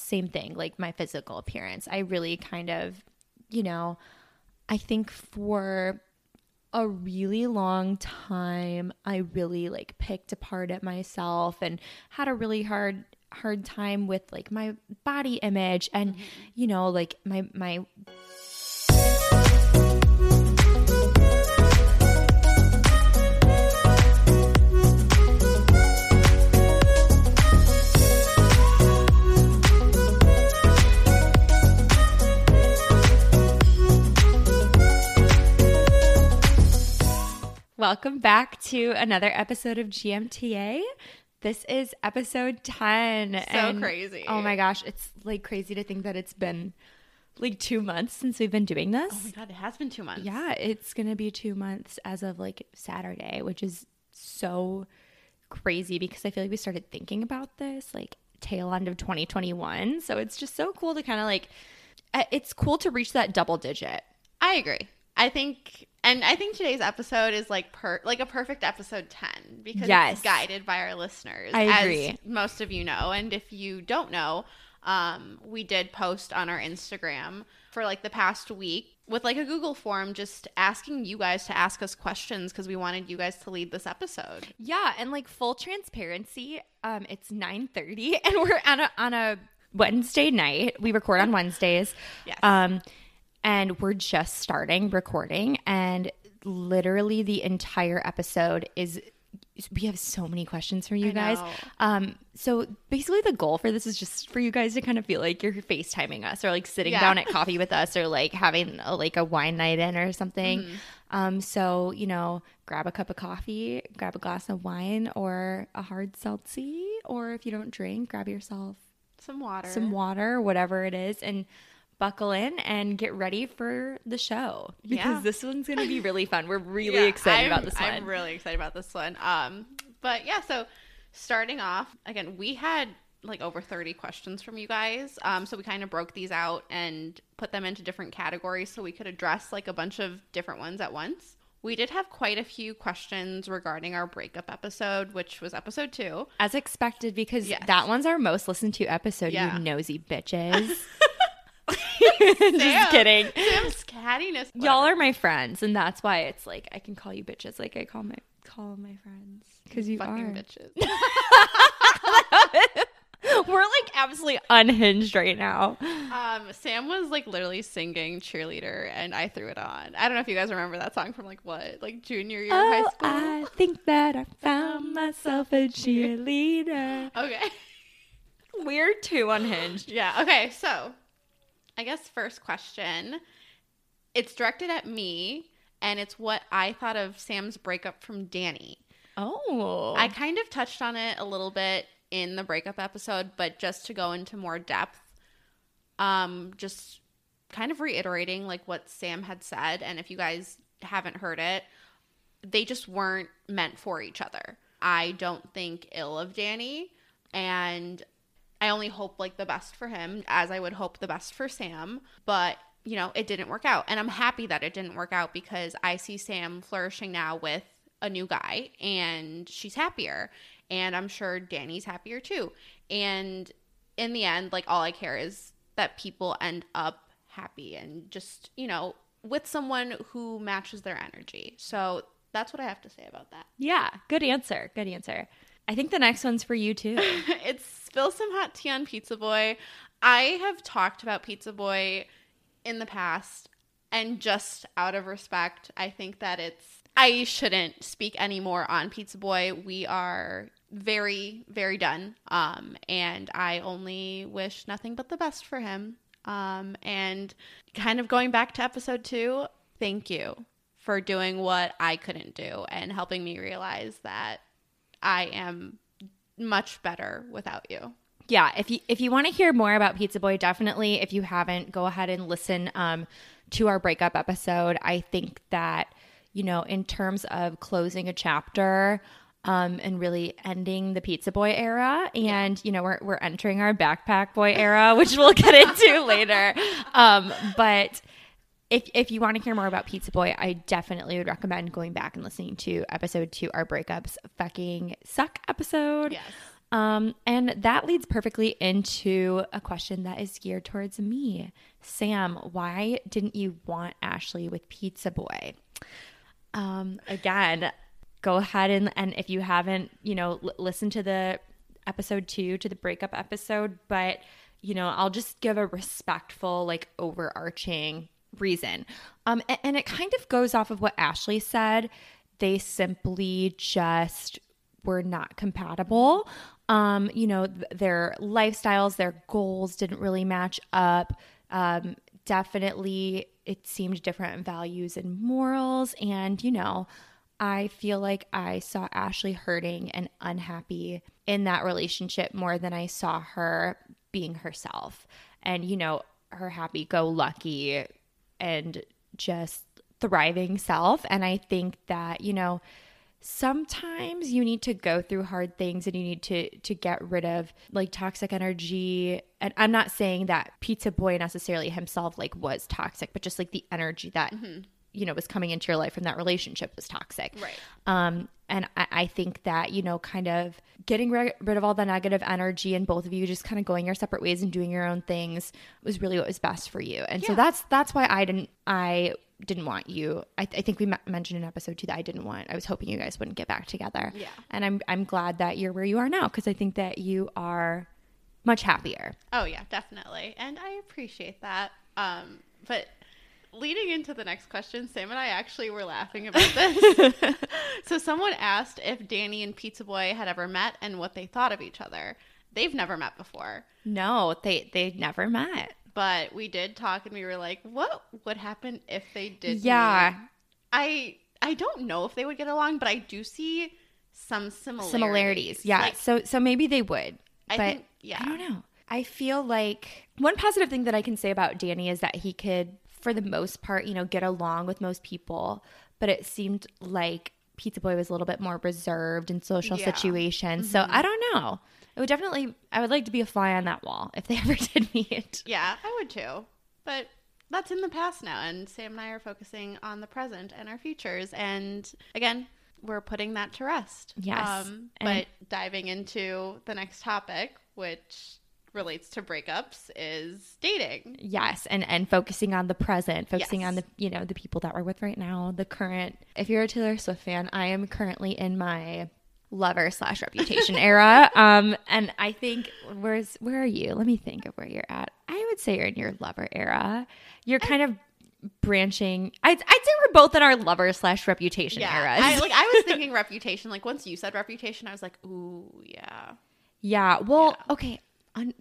same thing, like my physical appearance. I really kind of, you know, I think for a really long time I really like picked apart at myself and had a really hard hard time with like my body image and mm-hmm. you know like my my Welcome back to another episode of GMTA. This is episode 10. So crazy. Oh my gosh, it's like crazy to think that it's been like two months since we've been doing this. Oh my god, it has been two months. Yeah, it's gonna be two months as of like Saturday, which is so crazy because I feel like we started thinking about this like tail end of 2021. So it's just so cool to kind of like, uh, it's cool to reach that double digit. I agree. I think, and I think today's episode is like per like a perfect episode ten because Yes. it's guided by our listeners. I agree. As most of you know, and if you don't know, um, we did post on our Instagram for like the past week with like a Google form, just asking you guys to ask us questions because we wanted you guys to lead this episode. Yeah, and like full transparency, um, it's 9:30 and we're on a on a Wednesday night. We record on Wednesdays. Yes. Um and we're just starting recording and literally the entire episode is we have so many questions for you I guys. know. Um so basically the goal for this is just for you guys to kind of feel like you're FaceTiming us or like sitting Yeah. down at coffee with us or like having a, like a wine night in or something. Mm-hmm. Um, so, you know, grab a cup of coffee, grab a glass of wine or a hard seltzy, or if you don't drink, grab yourself Some water. some water, whatever it is, and buckle in and get ready for the show because Yeah. this one's going to be really fun. We're really Yeah, excited I'm- about this one. I'm really excited about this one. Um, but yeah, so starting off again, we had like over 30 questions from you guys. Um, so we kind of broke these out and put them into different categories so we could address like a bunch of different ones at once. We did have quite a few questions regarding our breakup episode, which was episode two. As expected, because Yes. that one's our most listened to episode, Yeah. you nosy bitches. Just kidding. Sam's cattiness. Y'all are my friends, and that's why it's like I can call you bitches like I call my call my friends because you fucking are. bitches. We're like absolutely unhinged right now. Um, Sam was like literally singing cheerleader, and I threw it on. I don't know if you guys remember that song from like what, like junior year of high Oh, school. I think that I found myself a cheerleader. Okay. We're too unhinged. Yeah. Okay. So, I guess first question. It's directed at me, and it's what I thought of Sam's breakup from Danny. Oh, I kind of touched on it a little bit in the breakup episode, but just to go into more depth, um, just kind of reiterating like what Sam had said, and if you guys haven't heard it, they just weren't meant for each other. I don't think ill of Danny, and I only hope like the best for him, as I would hope the best for Sam. But you know, it didn't work out, and I'm happy that it didn't work out because I see Sam flourishing now with a new guy, and she's happier, and I'm sure Danny's happier too. And in the end, like all I care is that people end up happy and just you know with someone who matches their energy. So that's what I have to say about that. yeah. Good answer. Good answer. I think the next one's for you too. it's spill some hot tea on Pizza Boy. I have talked about Pizza Boy in the past, and just out of respect, I think that it's I shouldn't speak anymore on Pizza Boy. We are very, very done. Um, and I only wish nothing but the best for him. Um, and kind of going back to episode two, thank you for doing what I couldn't do and helping me realize that I am much better without you. yeah if you if you want to hear more about pizza boy definitely if you haven't go ahead and listen um, to our breakup episode. I think that you know in terms of closing a chapter um, and really ending the pizza boy era and you know we're, we're entering our backpack boy era which we'll get into later. Um, but if, if you want to hear more about Pizza Boy, I definitely would recommend going back and listening to episode two, our breakups fucking suck episode. Yes. Um, and that leads perfectly into a question that is geared towards me. Sam, why didn't you want Ashley with Pizza Boy? Um, again, go ahead and, and if you haven't, you know, l- listen to the episode two, to the breakup episode, but, you know, I'll just give a respectful, like, overarching reason. Um, and, and it kind of goes off of what Ashley said. They simply just were not compatible. Um, you know, th- their lifestyles, their goals didn't really match up. Um, definitely, it seemed different values and morals. And, you know, I feel like I saw Ashley hurting and unhappy in that relationship more than I saw her being herself. And, you know, her happy go lucky and just thriving self. And I think that, you know, sometimes you need to go through hard things and you need to to get rid of like toxic energy and i'm not saying that pizza boy necessarily himself like was toxic but just like the energy that mm-hmm. you know was coming into your life from that relationship was toxic right um and I, I think that you know kind of getting rid, rid of all the negative energy and both of you just kind of going your separate ways and doing your own things was really what was best for you and yeah. so that's that's why i didn't i didn't want you. I, th- I think we m- mentioned in episode two that I didn't want. I was hoping you guys wouldn't get back together. Yeah. And I'm I'm glad that you're where you are now because I think that you are much happier. Oh yeah, definitely, and I appreciate that. Um, but leading into the next question, Sam and I actually were laughing about this. so someone asked if Danny and Pizza Boy had ever met and what they thought of each other. They've never met before. No, they they never met but we did talk and we were like, what would happen if they did? Yeah. Meet? I I don't know if they would get along, but I do see some similarities. Similarities, yeah. Like, so so maybe they would. I but think, yeah. I don't know. I feel like one positive thing that I can say about Danny is that he could, for the most part, you know, get along with most people. But it seemed like Pizza Boy was a little bit more reserved in social yeah. situations. Mm-hmm. So I don't know. It would definitely. I would like to be a fly on that wall if they ever did meet. Yeah, I would too. But that's in the past now, and Sam and I are focusing on the present and our futures. And again, we're putting that to rest. Yes. Um, but diving into the next topic, which relates to breakups is dating. Yes, and and focusing on the present, focusing yes. on the you know the people that we're with right now, the current. If you're a Taylor Swift fan, I am currently in my lover slash reputation era. Um, and I think where's where are you? Let me think of where you're at. I would say you're in your lover era. You're kind of branching. I'd, I'd say we're both in our lover slash reputation yeah, eras. I, like I was thinking reputation. Like once you said reputation, I was like, ooh, yeah. Yeah. Well, yeah. okay. On,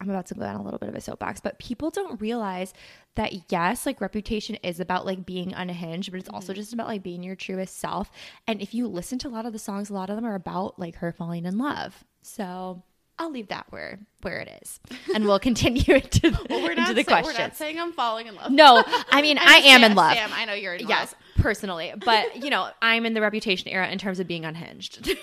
I'm about to go down a little bit of a soapbox, but people don't realize that yes, like reputation is about like being unhinged, but it's also mm-hmm. just about like being your truest self. And if you listen to a lot of the songs, a lot of them are about like her falling in love. So I'll leave that where where it is, and we'll continue into, well, we're into the say, questions. We're not saying I'm falling in love. No, I mean I am in love. Sam, I know you're in love. Yes, personally, but you know I'm in the reputation era in terms of being unhinged.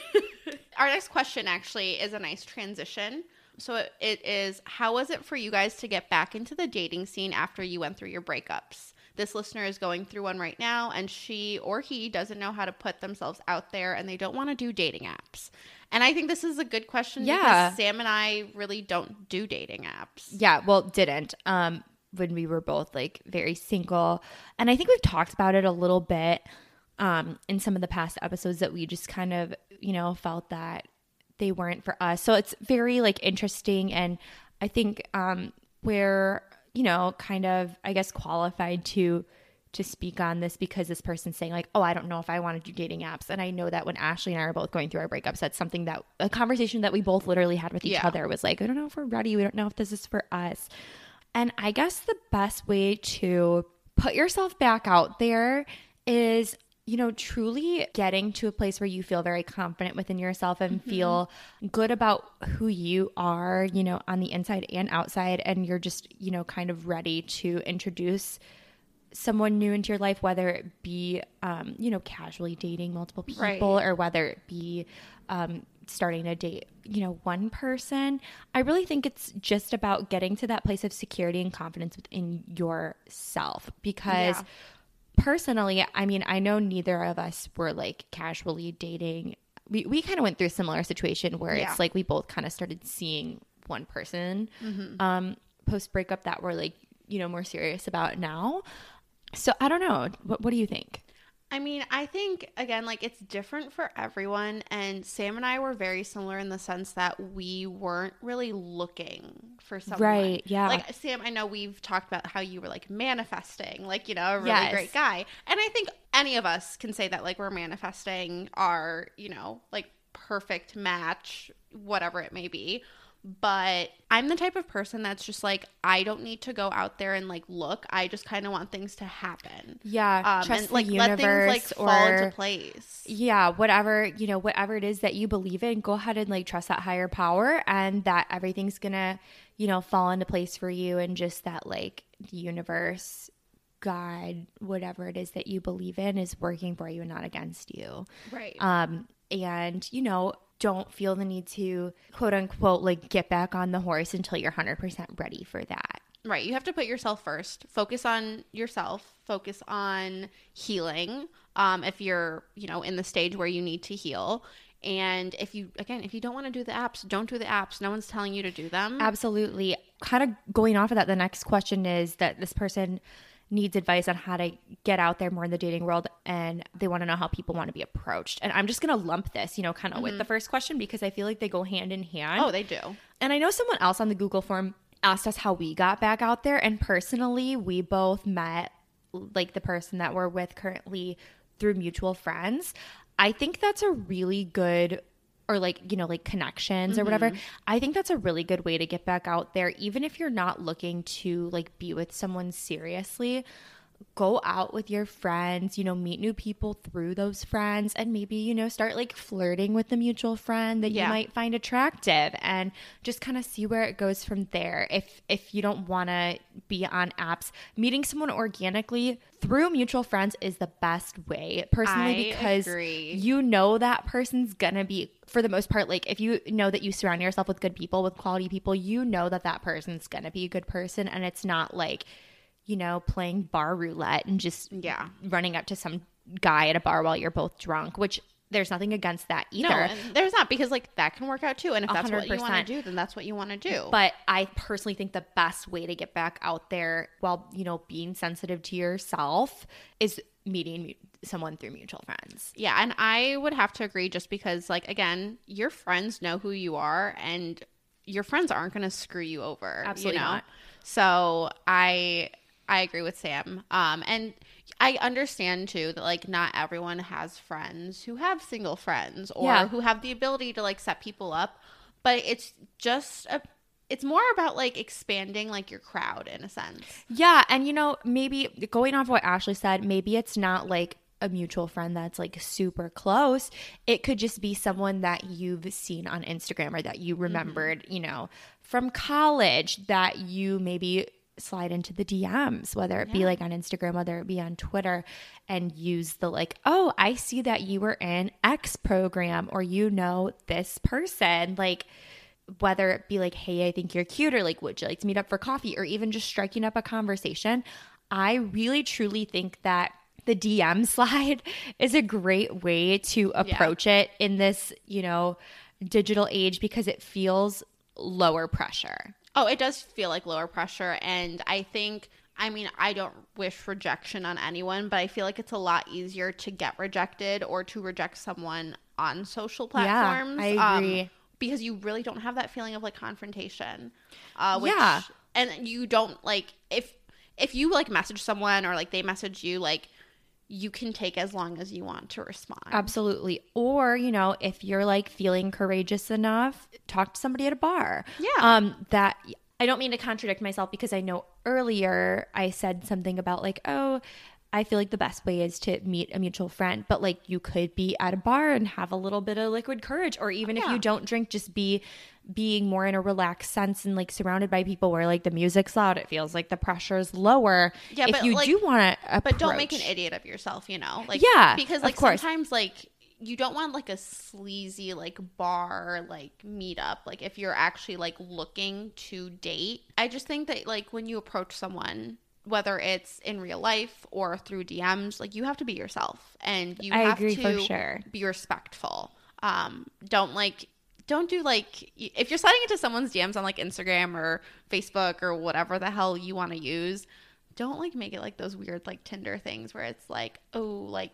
Our next question actually is a nice transition so it, is how was it for you guys to get back into the dating scene after you went through your breakups? This listener is going through one right now and she or he doesn't know how to put themselves out there and they don't want to do dating apps. And I think this is a good question yeah. because Sam and I really don't do dating apps. Yeah, well, didn't. Um when we were both like very single. And I think we've talked about it a little bit um in some of the past episodes that we just kind of, you know, felt that they weren't for us. So it's very like interesting and I think um we're, you know, kind of I guess qualified to to speak on this because this person's saying like, "Oh, I don't know if I want to do dating apps." And I know that when Ashley and I are both going through our breakups, that's something that a conversation that we both literally had with each yeah. other was like, "I don't know if we're ready. We don't know if this is for us." And I guess the best way to put yourself back out there is you know, truly getting to a place where you feel very confident within yourself and mm-hmm. feel good about who you are, you know, on the inside and outside. And you're just, you know, kind of ready to introduce someone new into your life, whether it be, um, you know, casually dating multiple people right. or whether it be, um, starting to date, you know, one person. I really think it's just about getting to that place of security and confidence within yourself because. Yeah personally, I mean, I know neither of us were like casually dating we, we kind of went through a similar situation where Yeah. it's like we both kind of started seeing one person um, post breakup that we're like, you know, more serious about now. So I don't know. What, what do you think? I mean, I think again, like it's different for everyone. And Sam and I were very similar in the sense that we weren't really looking for someone. Right, yeah. Like Sam, I know we've talked about how you were like manifesting, like, you know, a really Yes. great guy. And I think any of us can say that like we're manifesting our, you know, like perfect match, whatever it may be. But I'm the type of person that's just like, I don't need to go out there and like look. I just kind of want things to happen. Yeah, Um, trust and the like let things like universe fall or- into place. yeah whatever you know whatever it is that you believe in go ahead and like trust that higher power and that everything's gonna you know fall into place for you and just that like the universe god whatever it is that you believe in is working for you and not against you Right. um and you know don't feel the need to quote unquote like get back on the horse until you're 100% ready for that Right. You have to put yourself first. Focus on yourself. Focus on healing. Um, if you're, you know, in the stage where you need to heal. And if you, again, if you don't want to do the apps, don't do the apps. No one's telling you to do them. Absolutely. Kind of going off of that, the next question is that this person needs advice on how to get out there more in the dating world and they want to know how people want to be approached. And I'm just going to lump this, you know, kind of with the mm-hmm. first question because I feel like they go hand in hand. Oh, they do. And I know someone else on the Google form asked us how we got back out there. And personally, we both met like the person that we're with currently through mutual friends. I think that's a really good or like, you know, like connections or whatever. Mm-hmm. I think that's a really good way to get back out there even if you're not looking to like be with someone seriously go out with your friends, you know, meet new people through those friends and maybe, you know, start like flirting with the mutual friend that Yeah. you might find attractive and just kind of see where it goes from there. If if you don't want to be on apps, meeting someone organically through mutual friends is the best way personally I because agree. you know that person's going to be for the most part like if you know that you surround yourself with good people, with quality people, you know that that person's going to be a good person and it's not like you know, playing bar roulette and just Yeah. running up to some guy at a bar while you're both drunk, which there's nothing against that either. No, there's not because like that can work out too. And if that's what you want to do, then that's what you want to do. but I personally think the best way to get back out there while, you know, being sensitive to yourself is meeting someone through mutual friends. Yeah, and I would have to agree just because like again, your friends know who you are and your friends aren't going to screw you over, Absolutely you know. not. So, I I agree with Sam. Um and I understand too that like not everyone has friends who have single friends or Yeah. who have the ability to like set people up, but it's just a it's more about like expanding like your crowd in a sense. Yeah, and you know, maybe going off what Ashley said, maybe it's not like a mutual friend that's like super close. It could just be someone that you've seen on Instagram or that you remembered, you know, from college that you maybe slide into the DMs, whether it be like on Instagram, whether it be on Twitter, and use the like, oh, I see that you were in X program or you know this person. Like, whether it be like, hey, I think you're cute, or like, would you like to meet up for coffee, or even just striking up a conversation, I really truly think that the DM slide is a great way to approach it in this, you know, digital age because it feels lower pressure. Oh, it does feel like lower pressure. And I think, I mean, I don't wish rejection on anyone, but I feel like it's a lot easier to get rejected or to reject someone on social platforms. Yeah, I um, agree. because you really don't have that feeling of like confrontation. Uh, which, Yeah. And you don't like, if, if you like message someone or like they message you, like, you can take as long as you want to respond. Absolutely. Or, you know, if you're like feeling courageous enough, talk to somebody at a bar. Yeah. Um, that I don't mean to contradict myself because I know earlier I said something about like, oh, I feel like the best way is to meet a mutual friend, but like you could be at a bar and have a little bit of liquid courage, or even if Yeah. you don't drink, just be being more in a relaxed sense and like surrounded by people where like the music's loud, it feels like the pressure's lower. Yeah, if but, you like- do want to, but don't make an idiot of yourself you know like Yeah, because like sometimes like you don't want like a sleazy like bar like meetup like if you're actually like looking to date i just think that like when you approach someone whether it's in real life or through dms like you have to be yourself and you I have to sure. be respectful Um, don't like don't do like if you're sliding into someone's DMs on like Instagram or Facebook or whatever the hell you want to use, don't like make it like those weird like Tinder things where it's like, oh, like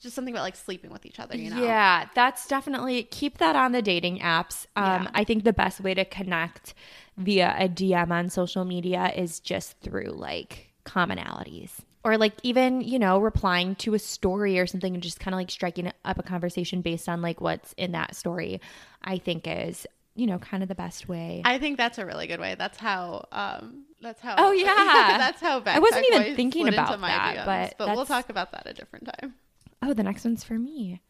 just something about like sleeping with each other, you know? Yeah, that's definitely keep that on the dating apps. Um, Yeah. I think the best way to connect via a DM on social media is just through like commonalities. Or like even, you know, replying to a story or something and just kind of like striking up a conversation based on like what's in that story, I think is, you know, kind of the best way. I think that's a really good way. That's how. Um, that's how. Oh, yeah. that's how. I wasn't even thinking about my that, DMs, but but we'll talk about that a different time. oh, the next one's for me.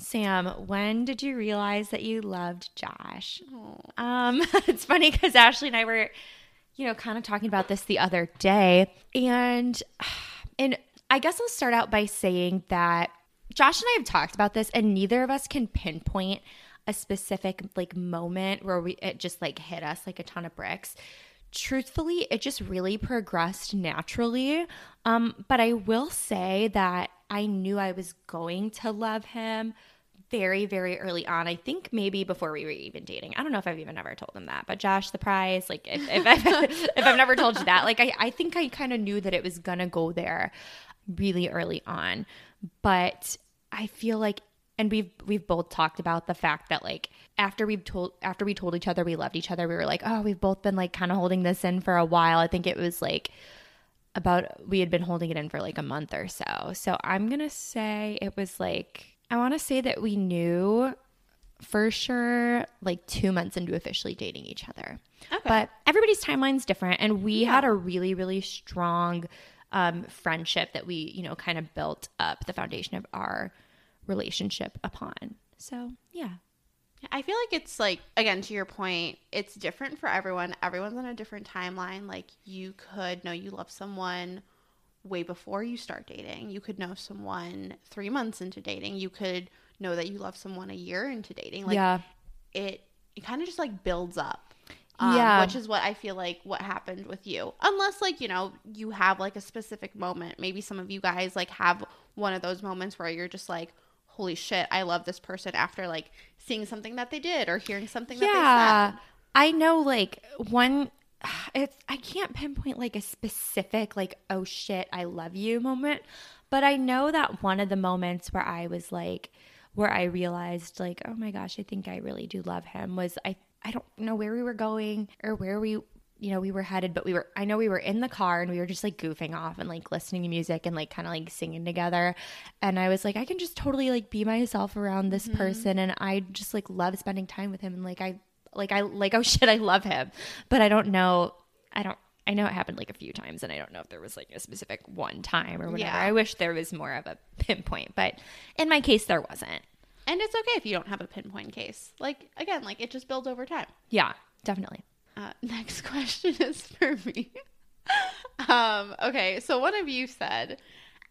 Sam, when did you realize that you loved Josh? Um, it's funny because Ashley and I were, you know, kind of talking about this the other day, and and I guess I'll start out by saying that Josh and I have talked about this, and neither of us can pinpoint a specific like moment where we it just like hit us like a ton of bricks. Truthfully, it just really progressed naturally. Um, but I will say that I knew I was going to love him very, very early on. I think maybe before we were even dating. I don't know if I've even ever told him that, but Josh, the prize, like if, if, I've, if I've never told you that, like I, I think I kind of knew that it was going to go there really early on. But I feel like, and we've, we've both talked about the fact that like after we've told, after we told each other we loved each other, we were like, oh, we've both been like kind of holding this in for a while. I think it was like, about we had been holding it in for like a month or so. So I'm to say it was like I want to say that we knew for sure like 2 months into officially dating each other. Okay. But everybody's timeline's different and we had a really really strong um friendship that we, you know, kind of built up the foundation of our relationship upon. So, yeah. I feel like it's like again to your point, it's different for everyone. Everyone's on a different timeline. Like you could know you love someone way before you start dating. You could know someone 3 months into dating. You could know that you love someone a year into dating. Like yeah. it it kind of just like builds up. Um, Yeah. Which is what I feel like what happened with you. Unless like, you know, you have like a specific moment. Maybe some of you guys like have one of those moments where you're just like, holy shit, I love this person after like seeing something that they did or hearing something that yeah they said. i know like one it's i can't pinpoint like a specific like oh shit i love you moment but i know that one of the moments where i was like where i realized like oh my gosh i think i really do love him was i i don't know where we were going or where we you know we were headed but we were i know we were in the car and we were just like goofing off and like listening to music and like kind of like singing together. And i was like i can just totally like be myself around this mm-hmm. person and i just like love spending time with him and like i like i like oh shit i love him but i don't know i don't i know it happened like a few times and i don't know if there was like a specific one time or whatever Yeah. i wish there was more of a pinpoint but in my case there wasn't And it's okay if you don't have a pinpoint case. Like again, like it just builds over time. yeah definitely Uh, next question is for me. um, okay, so one of you said,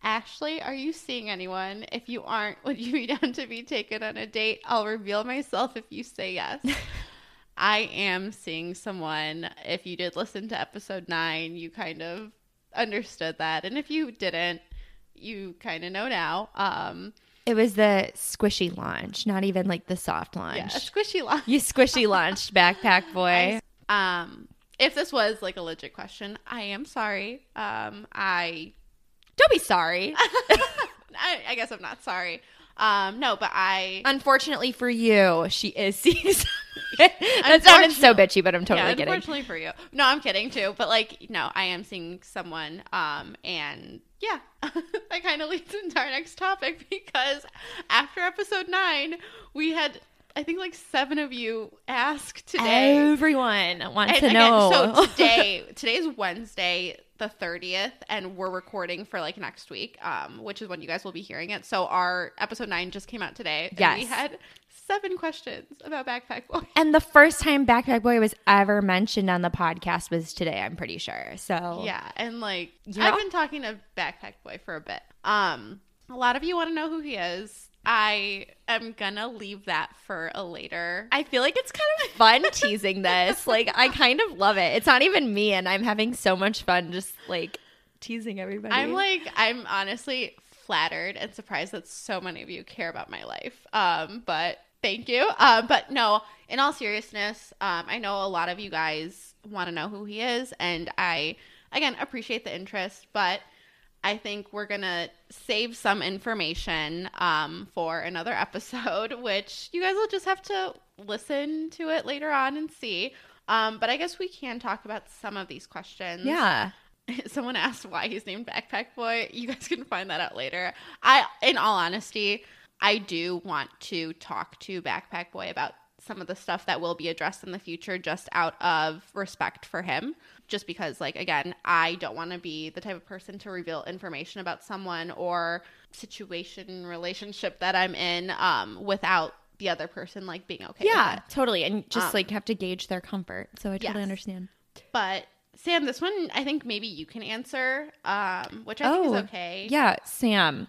Ashley, are you seeing anyone? If you aren't, would you be down to be taken on a date? I'll reveal myself if you say yes. I am seeing someone. If you did listen to episode nine, you kind of understood that. And if you didn't, you kind of know now. Um, it was the squishy launch not even like the soft launch yeah, a squishy launch. you squishy launched backpack boy Um, if this was like a legit question, I am sorry. Um, I don't be sorry I, I guess I'm not sorry. Um, no, but I unfortunately for you she is seeing. that sounded so bitchy but i'm totally yeah, kidding unfortunately for you. No, I'm kidding too. But like, no, I am seeing someone. Um, and yeah, that kind of leads into our next topic because after episode nine, we had I think like seven of you ask today. everyone wants And to again, know so today, today is Wednesday, the thirtieth, and we're recording for like next week, um, which is when you guys will be hearing it. So our episode nine just came out today. and we had seven questions about Backpack Boy. And the first time Backpack Boy was ever mentioned on the podcast was today, I'm pretty sure. So Yeah, and like Yeah. I've been talking to Backpack Boy for a bit. Um, a lot of you want to know who he is. I am gonna leave that for a later. I feel like it's kind of fun teasing this. Like I kind of love it. It's not even me and I'm having so much fun just like teasing everybody. I'm like I'm honestly flattered and surprised that so many of you care about my life. Um, but Thank you. Uh, but no, in all seriousness, um, I know a lot of you guys want to know who he is, and I, again, appreciate the interest, but I think we're going to save some information um, for another episode, which you guys will just have to listen to it later on and see. Um, but I guess we can talk about some of these questions. Yeah. Someone asked why he's named Backpack Boy. You guys can find that out later. I, in all honesty, I do want to talk to Backpack Boy about some of the stuff that will be addressed in the future just out of respect for him. Just because, like, again, I don't want to be the type of person to reveal information about someone or situation, relationship that I'm in um, without the other person, like, being okay. Yeah, totally. And just Um, like have to gauge their comfort. So I totally Yes. understand. But, Sam, this one I think maybe you can answer, um, which I think Oh, is okay. Yeah, Sam.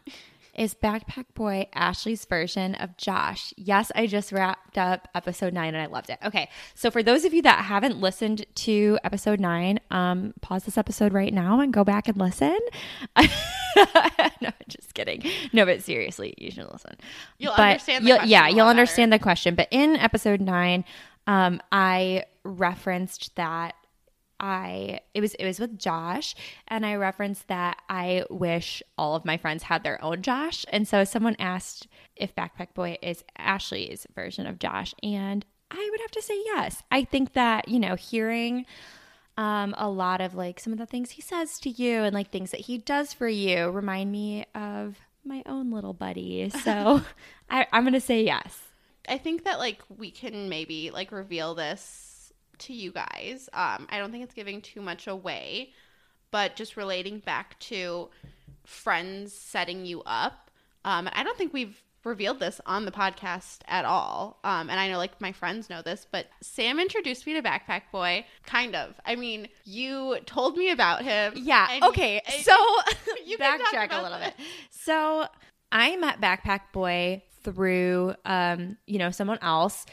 Is Backpack Boy Ashley's version of Josh? Yes, I just wrapped up episode nine and I loved it. Okay, so for those of you that haven't listened to episode nine, um, pause this episode right now and go back and listen. no, just kidding. No, but seriously, you should listen. You'll But understand the you'll- yeah, you'll understand the question. But in episode nine, um, I referenced that I it was it was with Josh and I referenced that I wish all of my friends had their own Josh. And so someone asked if Backpack Boy is Ashley's version of Josh and I would have to say yes. I think that, you know, hearing um, a lot of like some of the things he says to you and like things that he does for you remind me of my own little buddy. So I, I'm going to say yes. I think that like we can maybe like reveal this to you guys. Um, I don't think it's giving too much away, but just relating back to friends setting you up. Um, I don't think we've revealed this on the podcast at all. Um, and I know like my friends know this, but Sam introduced me to Backpack Boy, kind of. I mean, you told me about him. Yeah. okay. and- So You backtrack a little that. bit. So I met Backpack Boy through, um, you know, someone else,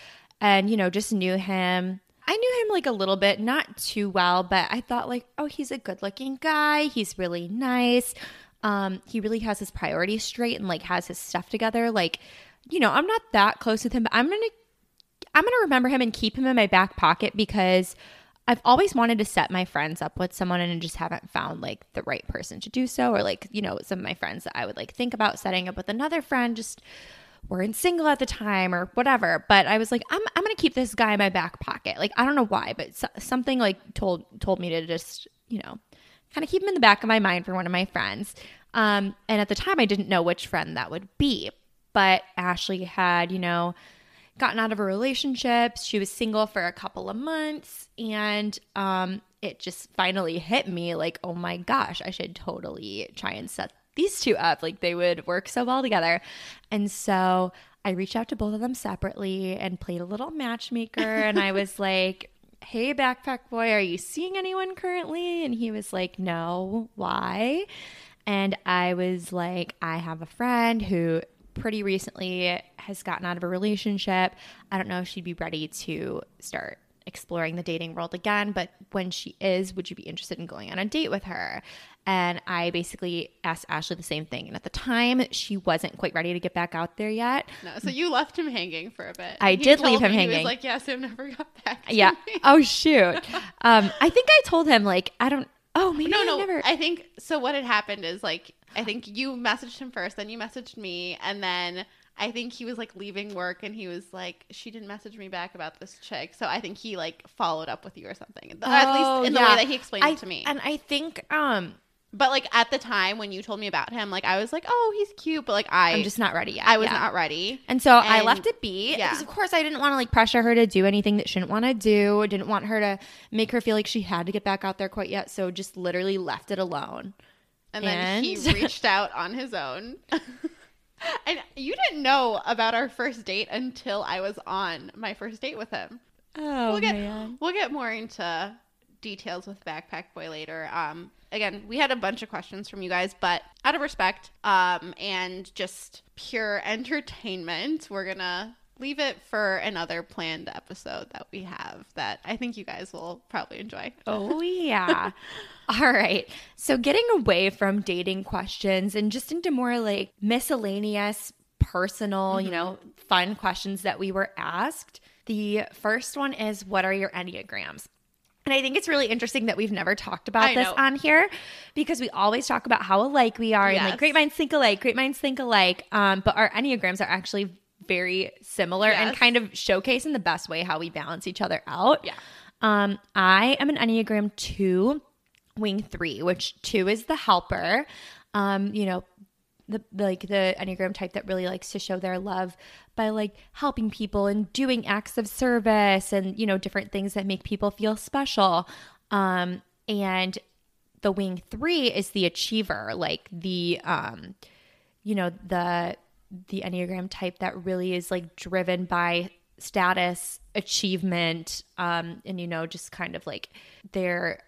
and you know, just knew him. I knew him like a little bit, not too well, but I thought like, oh, he's a good-looking guy. He's really nice. Um, he really has his priorities straight and like has his stuff together. Like, you know, I'm not that close with him, but I'm gonna I'm to remember him and keep him in my back pocket because I've always wanted to set my friends up with someone and just haven't found like the right person to do so. Or like, you know, some of my friends that I would like think about setting up with another friend just weren't single at the time or whatever. But I was like, I'm, I'm going to keep this guy in my back pocket. Like, I don't know why, but so, something like told, told me to just, you know, kind of keep him in the back of my mind for one of my friends. Um, and at the time, I didn't know which friend that would be. But Ashley had, you know, gotten out of a relationship. She was single for a couple of months. And um, it just finally hit me like, oh my gosh, I should totally try and set these two up. Like they would work so well together. And so I reached out to both of them separately and played a little matchmaker. and I was like, hey, backpack boy, are you seeing anyone currently? And he was like, no, why? And I was like, I have a friend who pretty recently has gotten out of a relationship. I don't know if she'd be ready to start exploring the dating world again, but when she is, would you be interested in going on a date with her? And I basically asked Ashley the same thing. And at the time, she wasn't quite ready to get back out there yet. No, so you left him hanging for a bit. I He did leave him me, He hanging. was like, "Yeah, Sam never got back." Yeah. me." Oh, shoot. Um, I think I told him, like, I don't, oh, maybe no, I no. never. I think so. What had happened is like I think you messaged him first, then you messaged me, and then I think he was like leaving work, and he was like, "She didn't message me back about this chick," so I think he like followed up with you or something, or at Oh, least in the yeah. way that he explained I- it to me. And I think, um, but like at the time when you told me about him, like I was like, "Oh, he's cute," but like I, I'm just not ready yet. I was Yeah. not ready. And so I left it be yeah. because, of course, I didn't want to like pressure her to do anything that she didn't want to do. Didn't want her to make her feel like she had to get back out there quite yet. So just literally left it alone. And then he reached out on his own. and you didn't know about our first date until I was on my first date with him. Oh we'll get we'll get more into details with Backpack Boy later. Um, again, we had a bunch of questions from you guys, but out of respect, um, and just pure entertainment, we're gonna leave it for another planned episode that we have that I think you guys will probably enjoy. Oh, yeah. All right. So, getting away from dating questions and just into more like miscellaneous personal, you know, fun questions that we were asked. The first one is What are your Enneagrams? And I think it's really interesting that we've never talked about I this know. on here because we always talk about how alike we are and like great minds think alike, great minds think alike. Um, but our Enneagrams are actually very similar and kind of showcase in the best way how we balance each other out. Yeah. Um, I am an Enneagram two, wing three, which two is the helper. Um, you know, the like the Enneagram type that really likes to show their love by like helping people and doing acts of service and you know different things that make people feel special. Um, and the wing three is the achiever, like the um, you know the the enneagram type that really is like driven by status achievement um and you know just kind of like they're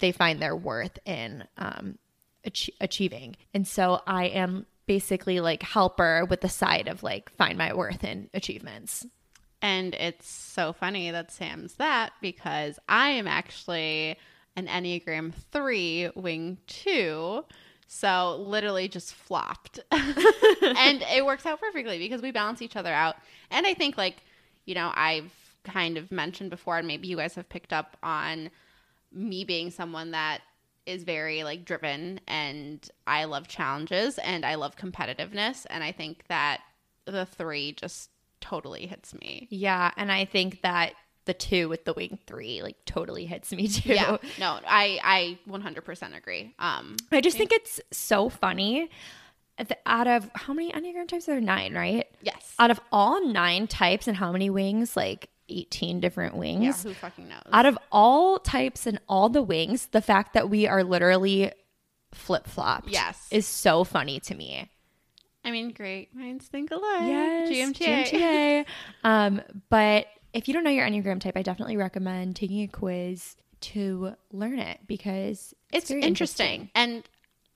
they find their worth in um ach- achieving and so i am basically like helper with the side of like find my worth in achievements And it's so funny that Sam's that because I am actually an Enneagram 3, wing 2. So literally just flopped. and it works out perfectly because we balance each other out. And I think, like, you know, I've kind of mentioned before, and maybe you guys have picked up on me being someone that is very like driven and I love challenges and I love competitiveness. And I think that the three just totally hits me. yeah and i think that the two with the wing three like totally hits me too Yeah. No, I I 100% agree. Um I just think it's so funny. Out of how many Enneagram types are there? Nine, right? yes. Out of all nine types and how many wings? Like 18 different wings. yeah, who fucking knows? Out of all types and all the wings, the fact that we are literally flip flopped Yes. is so funny to me. I mean, great minds think alike. Yes, GMTA. GMTA. um, but if you don't know your Enneagram type, I definitely recommend taking a quiz to learn it because it's, It's very interesting. And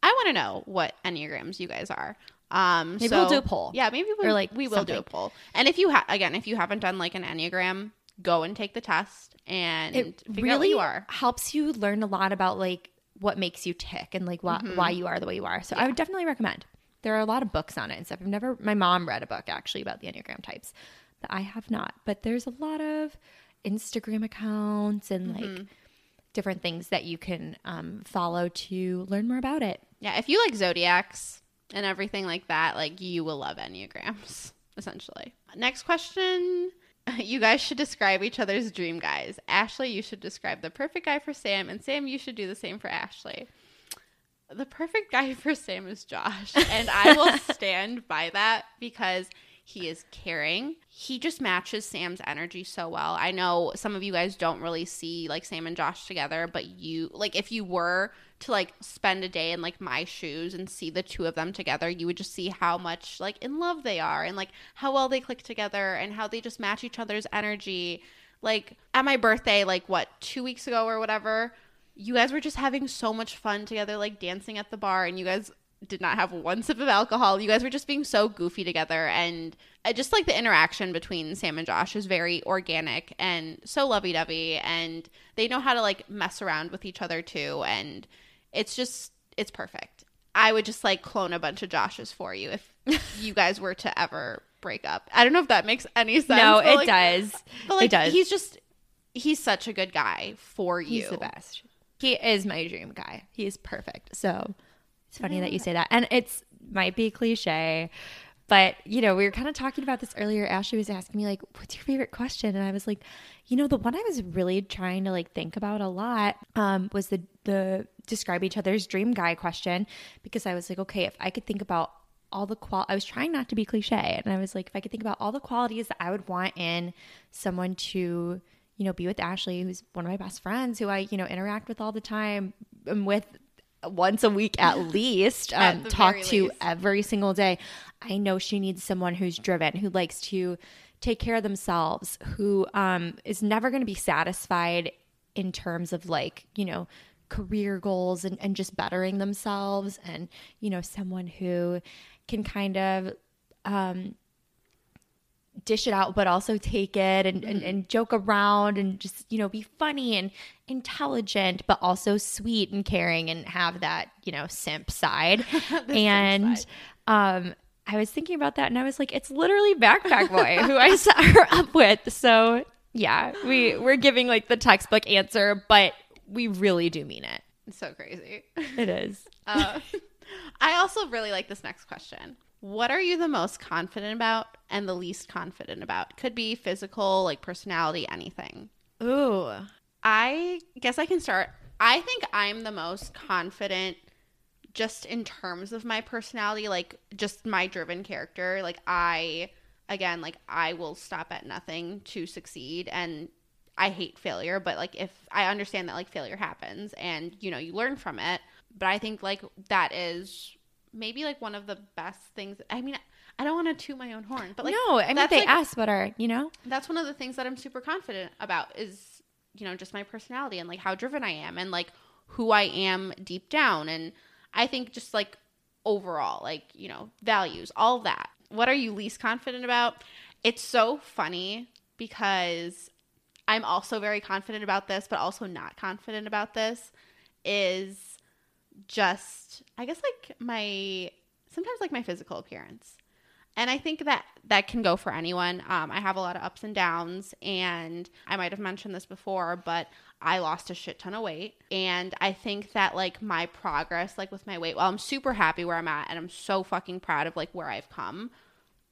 I want to know what enneagrams you guys are. Um, Maybe so- we'll do a poll. Yeah, maybe we, Or, like, we will do a poll. And if you have, again, if you haven't done like an enneagram, go and take the test and it figure really you are. helps you learn a lot about like what makes you tick and like why, Mm-hmm. why you are the way you are. So I would definitely recommend. There are a lot of books on it and stuff. I've never. My mom read a book actually about the enneagram types that I have not, but there's a lot of Instagram accounts and Mm-hmm. like different things that you can um, follow to learn more about it. Yeah, if you like zodiacs and everything like that, like you will love enneagrams, essentially. Next question. You guys should describe each other's dream guys. Ashley, you should describe the perfect guy for Sam, and Sam, you should do the same for Ashley. The perfect guy for Sam is Josh, and I will stand by that because he is caring. He just matches Sam's energy so well. I know some of you guys don't really see like Sam and Josh together, but you like if you were to like spend a day in like my shoes and see the two of them together, you would just see how much like in love they are and like how well they click together and how they just match each other's energy. Like at my birthday, like what, two weeks ago or whatever, you guys were just having so much fun together, like dancing at the bar, and you guys did not have one sip of alcohol. You guys were just being so goofy together, and I just like the interaction between Sam and Josh is very organic and so lovey dovey, and they know how to like mess around with each other too, and it's just it's perfect. I would just like clone a bunch of Joshes for you if you guys were to ever break up. I don't know if that makes any sense. no, it like, does. But like it does. he's just he's such a good guy for you. He's the best. He is my dream guy. He is perfect. So it's funny that you say that. And it's might be cliche, but you know, we were kind of talking about this earlier. Ashley was asking me like, "What's your favorite question?" And I was like, "You know, the one I was really trying to like think about a lot um, was the the describe each other's dream guy question because I was like, okay, if I could think about all the qual I was trying not to be cliche and I was like if I could think about all the qualities that I would want in someone to you know be with Ashley who's one of my best friends who I you know interact with all the time and with once a week at least At um, talk to least. every single day I know she needs someone who's driven who likes to take care of themselves who um, is never going to be satisfied in terms of like you know career goals and, and just bettering themselves and you know someone who can kind of um dish it out but also take it and, and, and joke around and just you know be funny and intelligent but also sweet and caring and have that you know simp side simp and side. um I was thinking about that and I was like, it's literally Backpack Boy who I set her up with. So yeah, we we're giving like the textbook answer, but we really do mean it. It's so crazy. It is. Uh, I also really like this next question. What are you the most confident about and the least confident about? Could be physical, like personality, anything. Ooh. I guess I can start. I think I'm the most confident just in terms of my personality, like just my driven character. Like I again, like I will stop at nothing to succeed and I hate failure, but like if I understand that like failure happens and you know, you learn from it, but I think like that is maybe like one of the best things. I mean, I don't want to toot my own horn, but like no, I mean they like- asked what are you know? that's one of the things that I'm super confident about is, you know, just my personality and like how driven I am and like who I am deep down. And I think just like overall, like, you know, values, all that. What are you least confident about? It's so funny because I'm also very confident about this, but also not confident about this. Is just, I guess, like my sometimes like my physical appearance. And I think that that can go for anyone. Um, I have a lot of ups and downs, and I might have mentioned this before, but I lost a shit ton of weight. And I think that like my progress, like with my weight, while I'm super happy where I'm at, and I'm so fucking proud of like where I've come,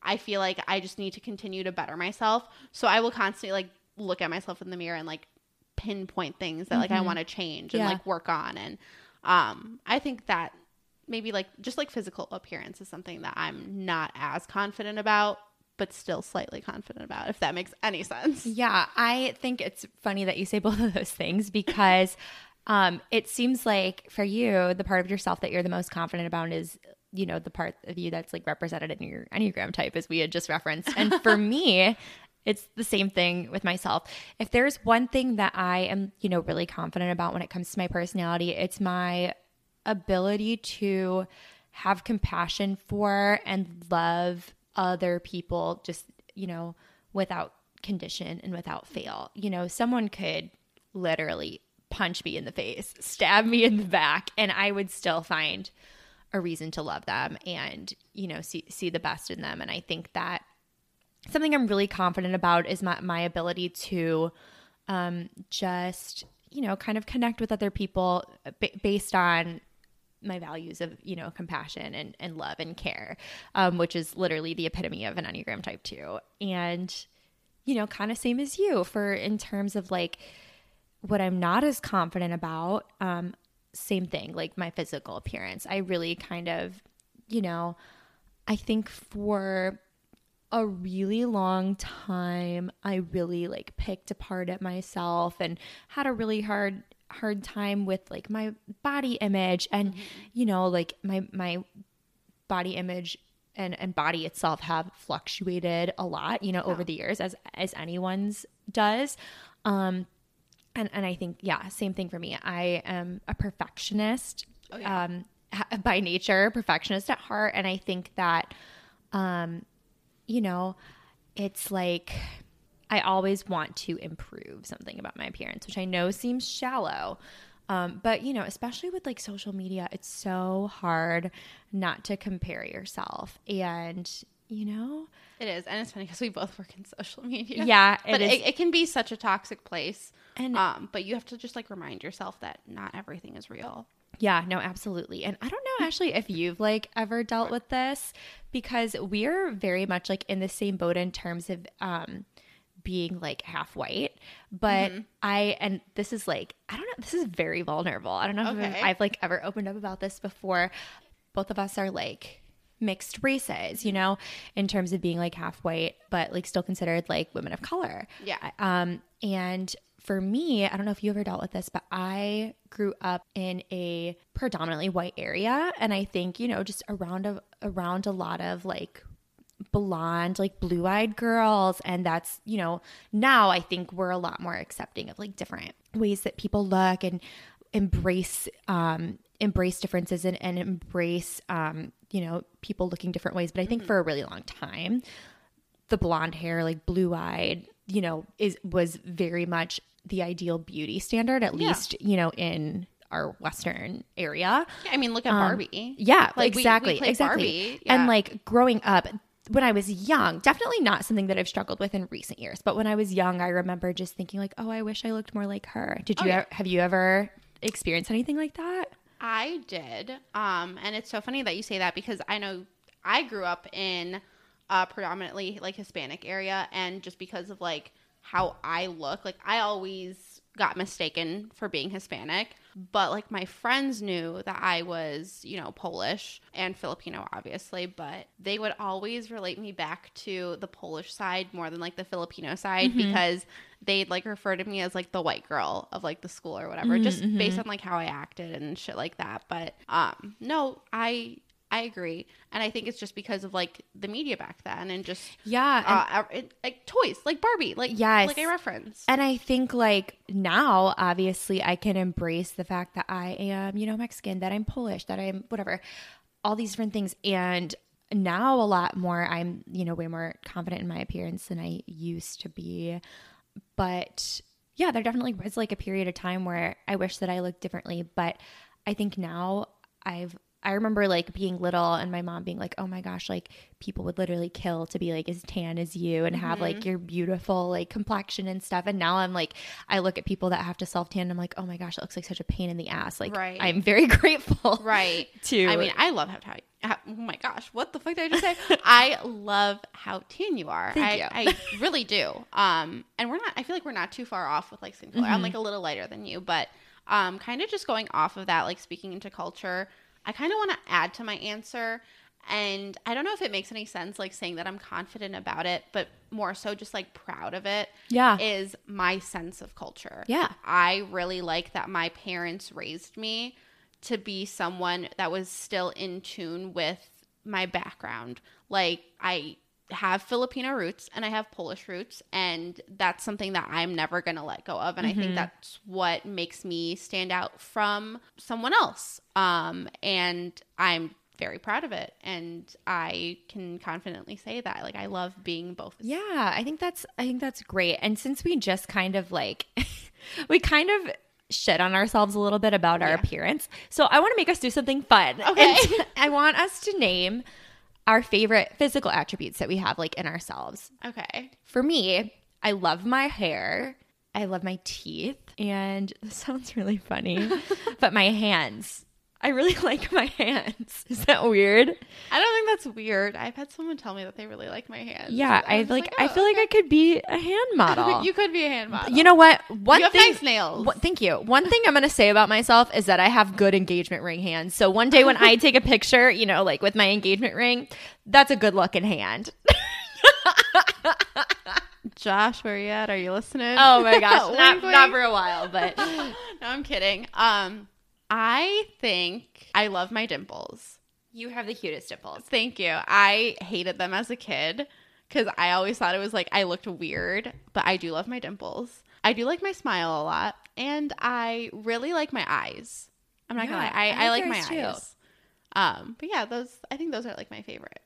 I feel like I just need to continue to better myself. So I will constantly like look at myself in the mirror and like pinpoint things that like I Mhm. want to change and Yeah. like work on. And um, I think that maybe like just like physical appearance is something that I'm not as confident about, but still slightly confident about, if that makes any sense. Yeah, I think it's funny that you say both of those things because um, it seems like for you, the part of yourself that you're the most confident about is, you know, the part of you that's like represented in your Enneagram type, as we had just referenced. And for me, it's the same thing with myself. If there's one thing that I am, you know, really confident about when it comes to my personality, it's my ability to have compassion for and love other people just, you know, without condition and without fail. You know, someone could literally punch me in the face, stab me in the back, and I would still find a reason to love them and, you know, see see the best in them. And I think that something I'm really confident about is my, my ability to um, just, you know, kind of connect with other people b- based on my values of, you know, compassion and, and love and care, um, which is literally the epitome of an Enneagram type two. And, you know, kind of same as you for in terms of like what I'm not as confident about, um, same thing, like my physical appearance. I really kind of, you know, I think for a really long time I really like picked apart at myself and had a really hard hard time with like my body image and you know like my my body image and and body itself have fluctuated a lot you know over the years as as anyone's does. Um and and I think yeah same thing for me. I am a perfectionist yeah. um by nature perfectionist at heart. And I think that um you know, it's like I always want to improve something about my appearance, which I know seems shallow. Um, but you know, especially with like social media, it's so hard not to compare yourself. And you know, It is. And it's funny because we both work in social media. yeah, it but is. it, it can be such a toxic place. and Um, but you have to just like remind yourself that not everything is real. Yeah, no, absolutely. And I don't know actually if you've like ever dealt with this because we're very much like in the same boat in terms of um being like half white. But I and this is like I don't know, this is very vulnerable. I don't know if Okay. I've like ever opened up about this before. Both of us are like mixed races, you know, in terms of being like half white, but like still considered like women of color. Yeah. Um, and for me, I don't know if you ever dealt with this, but I grew up in a predominantly white area, and I think you know just around a around a lot of like blonde, like blue eyed girls, and that's you know now I think we're a lot more accepting of like different ways that people look and embrace um embrace differences and, and embrace um you know people looking different ways. But i think for a really long time the blonde hair, like blue eyed, you know, is was very much the ideal beauty standard, at Yeah. least, you know, in our Western area. I mean, look at Barbie. Yeah, Like, we- we exactly, exactly. Barbie, And like growing up, when I was young, definitely not something that I've struggled with in recent years. But when I was young, I remember just thinking like, "Oh, I wish I looked more like her." Did you yeah. have you ever experienced anything like that? I did. Um, and it's so funny that you say that because I know I grew up in a predominantly like Hispanic area, and just because of like how I look, like I always got mistaken for being Hispanic. But like my friends knew that I was, you know, Polish and Filipino, obviously, but they would always relate me back to the Polish side more than like the Filipino side mm-hmm. because they'd like refer to me as like the white girl of like the school or whatever, mm-hmm, just based mm-hmm. on like how I acted and shit like that. But um, no, I I agree, and I think it's just because of like the media back then and just Yeah, and- uh, it, like toys, like Barbie, like Yes. like I referenced. And I think like now, obviously, I can embrace the fact that I am, you know, Mexican, that I'm Polish, that I'm whatever, all these different things. And now a lot more, I'm, you know, way more confident in my appearance than I used to be. But yeah, there definitely was like a period of time where I wish that I looked differently. But I think now I've, I remember like being little and my mom being like, oh my gosh, like people would literally kill to be like as tan as you and have Mm-hmm. like your beautiful like complexion and stuff. And now I'm like, I look at people that have to self tan and I'm like, oh my gosh, it looks like such a pain in the ass. Like, Right. I'm very grateful. right. To- I mean, I love how, tan oh my gosh, what the fuck did I just say? I love how tan you are. Thank I, you. I really do. Um, and we're not. I feel like we're not too far off with like skin color. Mm-hmm. I'm like a little lighter than you, but um, kind of just going off of that, like speaking into culture. I kind of want to add to my answer. And I don't know if it makes any sense, like saying that I'm confident about it, but more so just like proud of it. Yeah. Is my sense of culture. Yeah. I really like that my parents raised me to be someone that was still in tune with my background. Like I have Filipino roots and I have Polish roots and that's something that I'm never going to let go of and I think that's what makes me stand out from someone else. Um and I'm very proud of it and I can confidently say that like I love being both. Yeah, I think that's I think that's great. And since we just kind of like we kind of shit on ourselves a little bit about our Yeah. appearance. So I want to make us do something fun. Okay. And I want us to name our favorite physical attributes that we have like in ourselves. Okay. For me, I love my hair. I love my teeth. And this sounds really funny, but my hands. I really like my hands. Is that weird? I don't think that's weird. I've had someone tell me that they really like my hands. Yeah, I was like, just I feel like I could be a hand model. you could be a hand model. You know what? One You have thing, nice nails. What, thank you. One thing I'm going to say about myself is that I have good engagement ring hands. So one day when I take a picture, you know, like with my engagement ring, that's a good looking hand. Josh, where are you at? Are you listening? Oh my gosh, not, not for a while, but no, I'm kidding. Um, I think I love my dimples. you have the cutest dimples. Thank you. I hated them as a kid because I always thought it was like I looked weird, but I do love my dimples. I do like my smile a lot, and I really like my eyes. I'm not gonna lie, I, I I, like like my too. eyes. Um, but yeah, those I think those are like my favorites.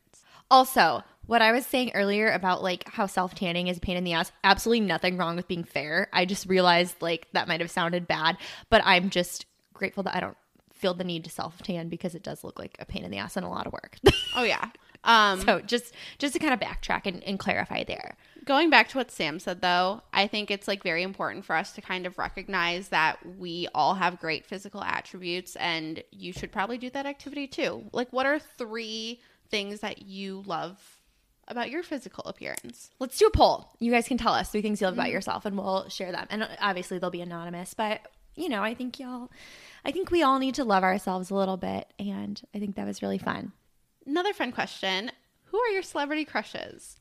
Also, what I was saying earlier about like how self tanning is a pain in the ass, absolutely nothing wrong with being fair. I just realized like that might have sounded bad, but I'm just grateful that I don't feel the need to self tan because it does look like a pain in the ass and a lot of work. Oh yeah. Um, so just just to kind of backtrack and, and clarify there. going back to what Sam said though, I think it's like very important for us to kind of recognize that we all have great physical attributes and you should probably do that activity too. Like what are three things that you love about your physical appearance? Let's do a poll. You guys can tell us three things you love about yourself and we'll share them. And obviously they'll be anonymous, but you know, I think y'all I think we all need to love ourselves a little bit and I think that was really fun. Another fun question. Who are your celebrity crushes?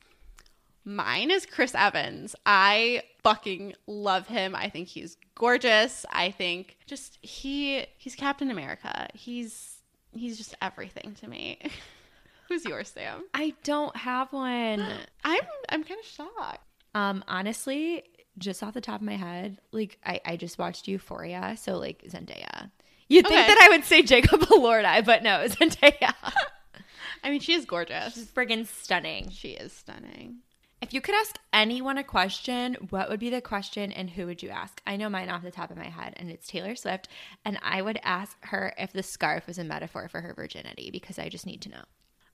Mine is Chris Evans. I fucking love him. I think he's gorgeous. I think just he he's Captain America. He's he's just everything to me. Who's yours, Sam? I don't have one. I'm I'm kind of shocked. Um, honestly, just off the top of my head, like I, I just watched Euphoria, so like Zendaya. You'd think that I would say Jacob Elordi, but no, Zendaya. I mean, she is gorgeous. She's friggin' stunning. She is stunning. If you could ask anyone a question, what would be the question and who would you ask? I know mine off the top of my head, and it's Taylor Swift. And I would ask her if the scarf was a metaphor for her virginity because I just need to know.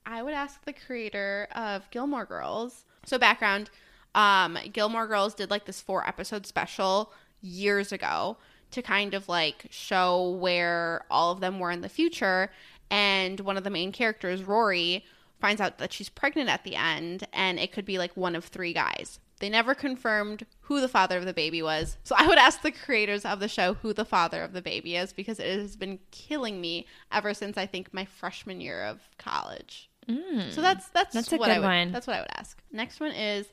I would ask the creator of Gilmore Girls. So background, um, Gilmore Girls did like this four episode special years ago to kind of like show where all of them were in the future. And one of the main characters, Rory, finds out that she's pregnant at the end, and it could be like one of three guys. They never confirmed who the father of the baby was. So I would ask the creators of the show who the father of the baby is because it has been killing me ever since I think my freshman year of college. Mm. So that's that's That's a what good I would, one. That's what I would ask. Next one is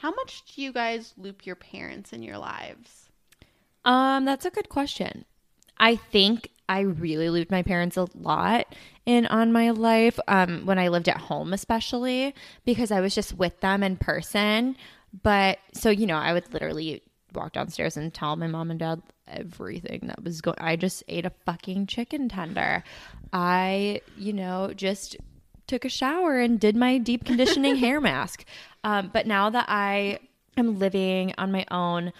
how much do you guys loop your parents in your lives? Um, that's a good question. I think I really looped my parents a lot in on my life. Um, when I lived at home, especially because I was just with them in person. But so you know, I would literally walk downstairs and tell my mom and dad everything that was going. I just ate a fucking chicken tender. I, you know, just took a shower and did my deep conditioning hair mask. Um, but now that I am living on my own,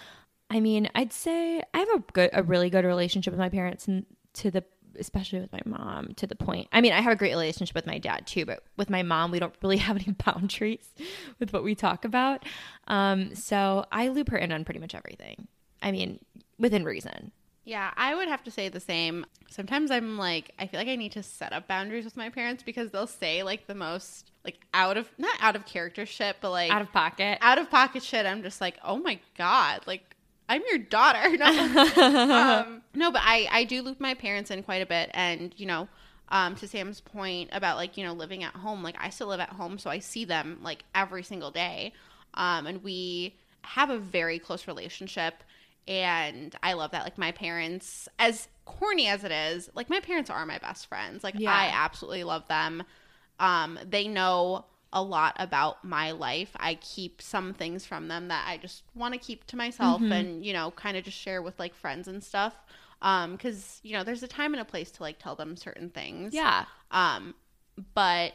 I mean, I'd say I have a good, a really good relationship with my parents, and to the especially with my mom to the point. I mean, I have a great relationship with my dad too, but with my mom, we don't really have any boundaries with what we talk about. Um, so I loop her in on pretty much everything. I mean, within reason. Yeah, I would have to say the same. Sometimes I'm like, I feel like I need to set up boundaries with my parents because they'll say like the most like out of not out of character shit, but like Out of pocket. out of pocket shit. I'm just like, oh my god, like I'm your daughter. No, um, no, but I I do loop my parents in quite a bit, and you know, um, to Sam's point about like you know living at home, like I still live at home, so I see them like every single day, um, and we have a very close relationship. And I love that. Like my parents, as corny as it is, like my parents are my best friends. Like Yeah. I absolutely love them. Um, they know a lot about my life. I keep some things from them that I just want to keep to myself Mm-hmm. and, you know, kind of just share with like friends and stuff. Um, cause, you know, there's a time and a place to like tell them certain things. Yeah. Um, but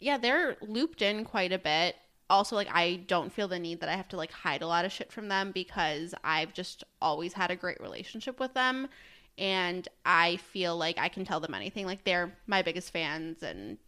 yeah, they're looped in quite a bit. Also, like, I don't feel the need that I have to like hide a lot of shit from them because I've just always had a great relationship with them. And I feel like I can tell them anything. Like, they're my biggest fans, and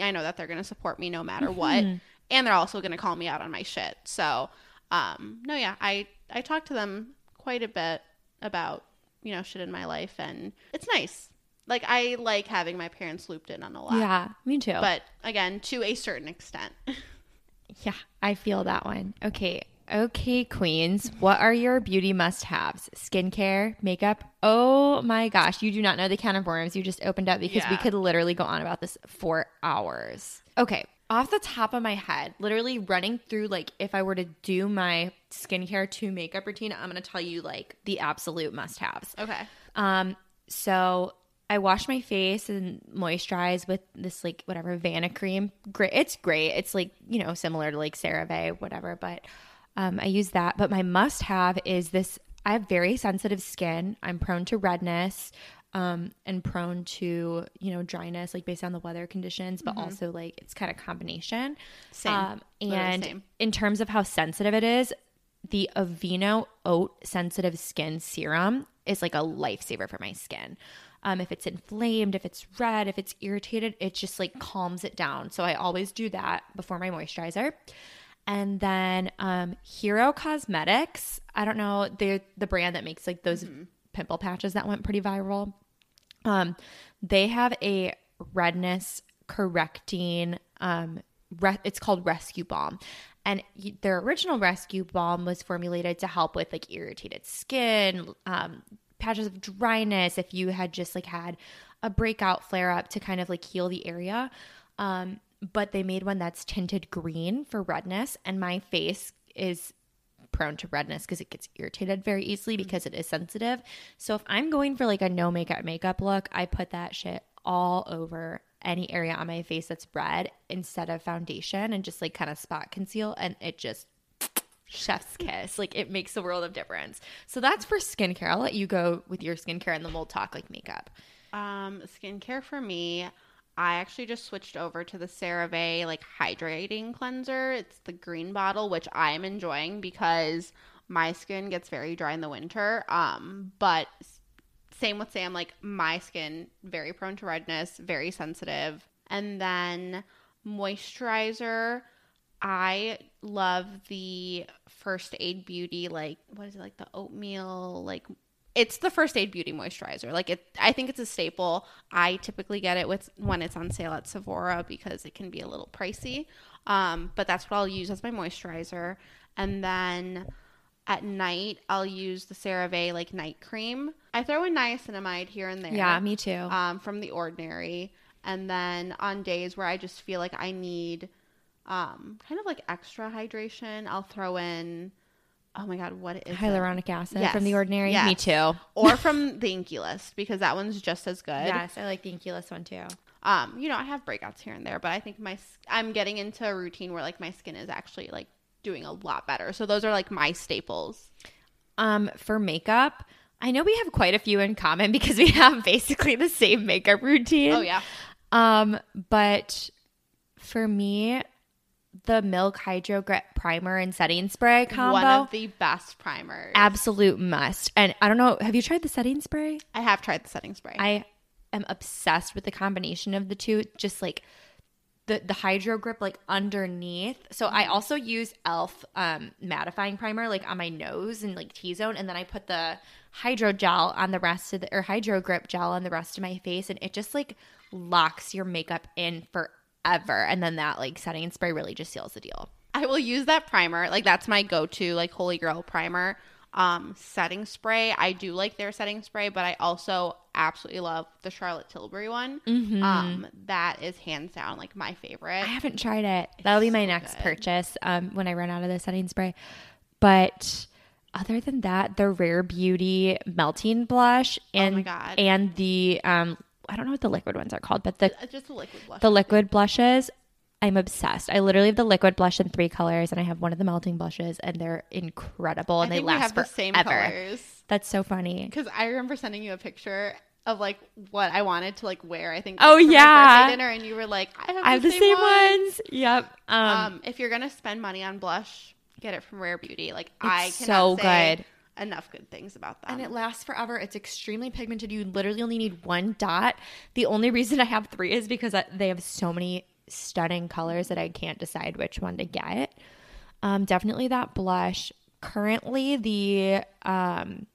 I know that they're going to support me no matter what. Mm-hmm. And they're also going to call me out on my shit. So, um, no, yeah, I, I talk to them quite a bit about, you know, shit in my life, and it's nice. Like, I like having my parents looped in on a lot Yeah. Me too. but again to a certain extent Yeah, I feel that one. Okay. Okay, queens. What are your beauty must haves? Skincare, makeup. Oh my gosh, you do not know the can of worms you just opened up because we could literally go on about this for hours. Okay, off the top of my head, literally running through like if I were to do my skincare to makeup routine, I'm going to tell you like the absolute must haves. okay Um, so I wash my face and moisturize with this like whatever Vanicream. Great, it's great. It's like you know similar to like CeraVe, whatever. But um, I use that. But my must have is this. I have very sensitive skin. I'm prone to redness. Um, and prone to you know dryness, like based on the weather conditions, but also like it's kind of combination. Same. Um, and same. in terms of how sensitive it is, the Aveeno Oat Sensitive Skin Serum is like a lifesaver for my skin. Um, if it's inflamed, if it's red, if it's irritated, it just like calms it down. So I always do that before my moisturizer. And then um, Hero Cosmetics, I don't know, they're the brand that makes like those pimple patches that went pretty viral. Um, they have a redness correcting. Um, re- it's called Rescue Balm, and their original Rescue Balm was formulated to help with like irritated skin, um, patches of dryness. If you had just like had a breakout flare up to kind of like heal the area. Um, but they made one that's tinted green for redness, and my face is prone to redness because it gets irritated very easily because it is sensitive. So if I'm going for like a no makeup makeup look, I put that shit all over any area on my face that's red instead of foundation and just like kind of spot conceal and it just chef's kiss. Like it makes a world of difference. So that's for skincare. I'll let you go with your skincare and then we'll talk like makeup. um skincare for me I actually just switched over to the CeraVe like hydrating cleanser. It's the green bottle, which I am enjoying because my skin gets very dry in the winter. Um, but same with Sam, like my skin very prone to redness, very sensitive. And then moisturizer, I love the First Aid Beauty like what is it like the oatmeal like it's the First Aid Beauty moisturizer. Like it I think it's a staple. I typically get it with when it's on sale at Sephora because it can be a little pricey. Um, but that's what I'll use as my moisturizer. And then at night I'll use the CeraVe like night cream. I throw in niacinamide here and there. Yeah, me too. Um, from the ordinary. And then on days where I just feel like I need um, kind of like extra hydration, I'll throw in oh my god, what is it? Hyaluronic acid Yes. from the ordinary. Yes. Me too. or from the INKEY List because that one's just as good. Yes, I like the INKEY List one too. Um, you know, I have breakouts here and there, but I think my I'm getting into a routine where like my skin is actually like doing a lot better. So those are like my staples. Um, for makeup, I know we have quite a few in common because we have basically the same makeup routine. Oh yeah. Um, but for me, the Milk Hydro Grip Primer and Setting Spray combo, One of the best primers. absolute must. And I don't know, have you tried the setting spray? I have tried the setting spray. I am obsessed with the combination of the two. Just like the the hydro grip like underneath. So I also use Elf um mattifying primer like on my nose and like T zone, and then I put the hydro gel on the rest of the or hydro grip gel on the rest of my face, and it just like locks your makeup in forever. And then that like setting spray really just seals the deal. I will use that primer. Like that's my go-to like holy grail primer. Um setting spray. I do like their setting spray, but I also absolutely love the Charlotte Tilbury one. Um that is hands down like my favorite. I haven't tried it. That'll be my so next good. purchase um, when I run out of the setting spray. But other than that, the Rare Beauty melting blush and Oh my God. and the um, I don't know what the liquid ones are called, but the Uh, just a liquid blush. the liquid blushes. I'm obsessed. I literally have the liquid blush in three colors, and I have one of the melting blushes, and they're incredible, I and they think we last have the forever. same colors. That's so funny. Because I remember sending you a picture of like what I wanted to like wear. I think. Oh, like, for my yeah. dinner, and you were like, I have, I have the same ones. Yep. Um, Um, if you're gonna spend money on blush, get it from Rare Beauty. Like I so good. Enough good things about them. and it lasts forever. It's extremely pigmented. You literally only need one dot. The only reason I have three is because I, they have so many stunning colors that I can't decide which one to get. Um, definitely that blush. Currently, the um,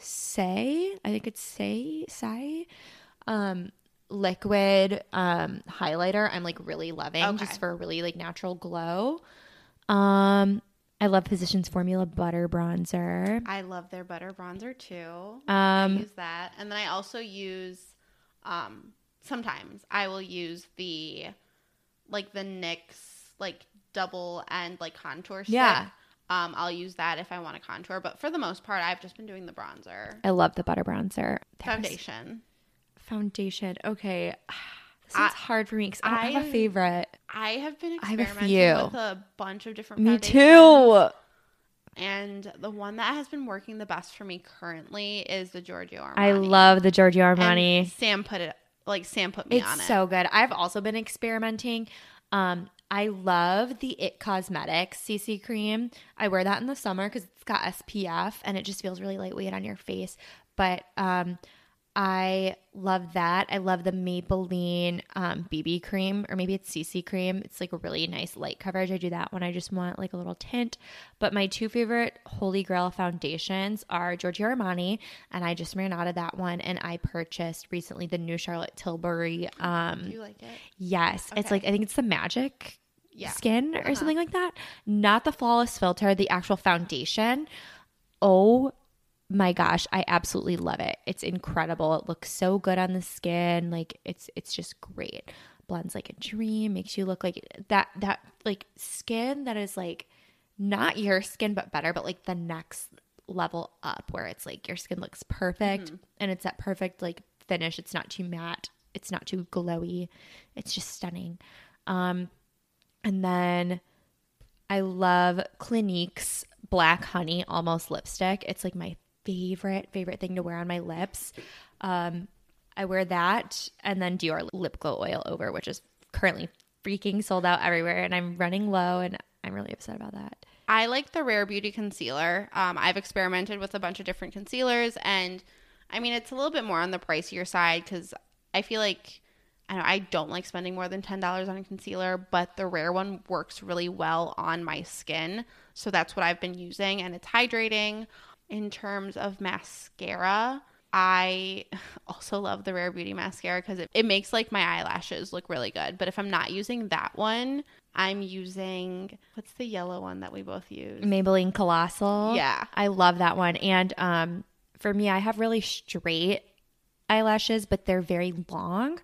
Saie, I think it's Saie, Saie, um, liquid um, highlighter. I'm like really loving Okay. just for a really like natural glow. Um, I love Physicians Formula Butter Bronzer. I love their butter bronzer too. Um, I use that, and then I also use. Um, sometimes I will use the, like the NYX like double end like contour stick. Yeah. Um, I'll use that if I want to contour, but for the most part, I've just been doing the bronzer I love the butter bronzer. There's- foundation. Foundation. Okay. This I- hard for me because I don't have a favorite. I have been I have a experimenting few. with a bunch of different. Me too. And the one that has been working the best for me currently is the Giorgio Armani. I love the Giorgio And Armani. Sam put it like Sam put me It's on it. It's so good. I've also been experimenting. Um, I love the It Cosmetics CC cream. I wear that in the summer because it's got SPF and it just feels really lightweight on your face. But um, I love that. I love the Maybelline um, BB cream, or maybe it's CC cream. It's like a really nice light coverage. I do that when I just want like a little tint. But my two favorite Holy Grail foundations are Giorgio Armani, and I just ran out of that one. And I purchased recently the new Charlotte Tilbury. Um, Do you like it? yes, it's like I think it's the Magic Yeah. skin or Uh-huh. something like that. Not the flawless filter, the actual foundation. Oh my gosh, I absolutely love it. It's incredible. It looks so good on the skin. Like it's it's just great. Blends like a dream, makes you look like that that like skin that is like not your skin but better, but like the next level up where it's like your skin looks perfect and it's that perfect like finish. It's not too matte, it's not too glowy. It's just stunning. Um and then I love Clinique's Black Honey Almost Lipstick. It's like my favorite, favorite thing to wear on my lips. Um, I wear that and then Dior lip glow oil over, which is currently freaking sold out everywhere, and I'm running low, and I'm really upset about that. I like the Rare Beauty concealer. Um, I've experimented with a bunch of different concealers, and I mean, it's a little bit more on the pricier side because I feel like I don't, I don't like spending more than ten dollars on a concealer, but the Rare one works really well on my skin, so that's what I've been using, and it's hydrating. In terms of mascara, I also love the Rare Beauty mascara because it, it makes like my eyelashes look really good. But if I'm not using that one, I'm using what's the yellow one that we both use? Maybelline Colossal. Yeah. I love that one. And um, for me, I have really straight eyelashes, but they're very long.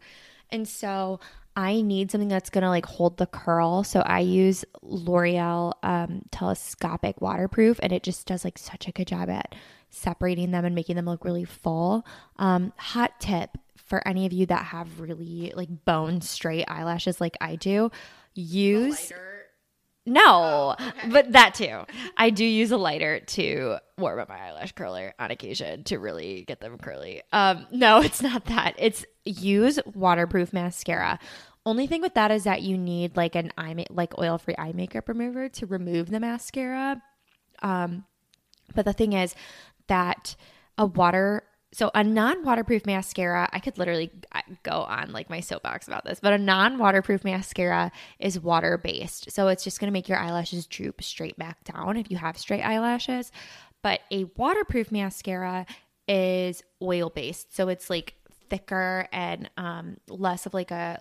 And so I need something that's going to like hold the curl. So I use L'Oreal um, Telescopic Waterproof, and it just does like such a good job at separating them and making them look really full. Um, hot tip for any of you that have really like bone straight eyelashes like I do, use. No, but that too. I do use a lighter to warm up my eyelash curler on occasion to really get them curly. Um, no, it's not that. It's use waterproof mascara. Only thing with that is that you need like an eye ma- like oil free eye makeup remover to remove the mascara. Um, but the thing is that a water so a non-waterproof mascara i could literally go on like my soapbox about this but a non-waterproof mascara is water based so it's just going to make your eyelashes droop straight back down if you have straight eyelashes but a waterproof mascara is oil based so it's like thicker and um, less of like a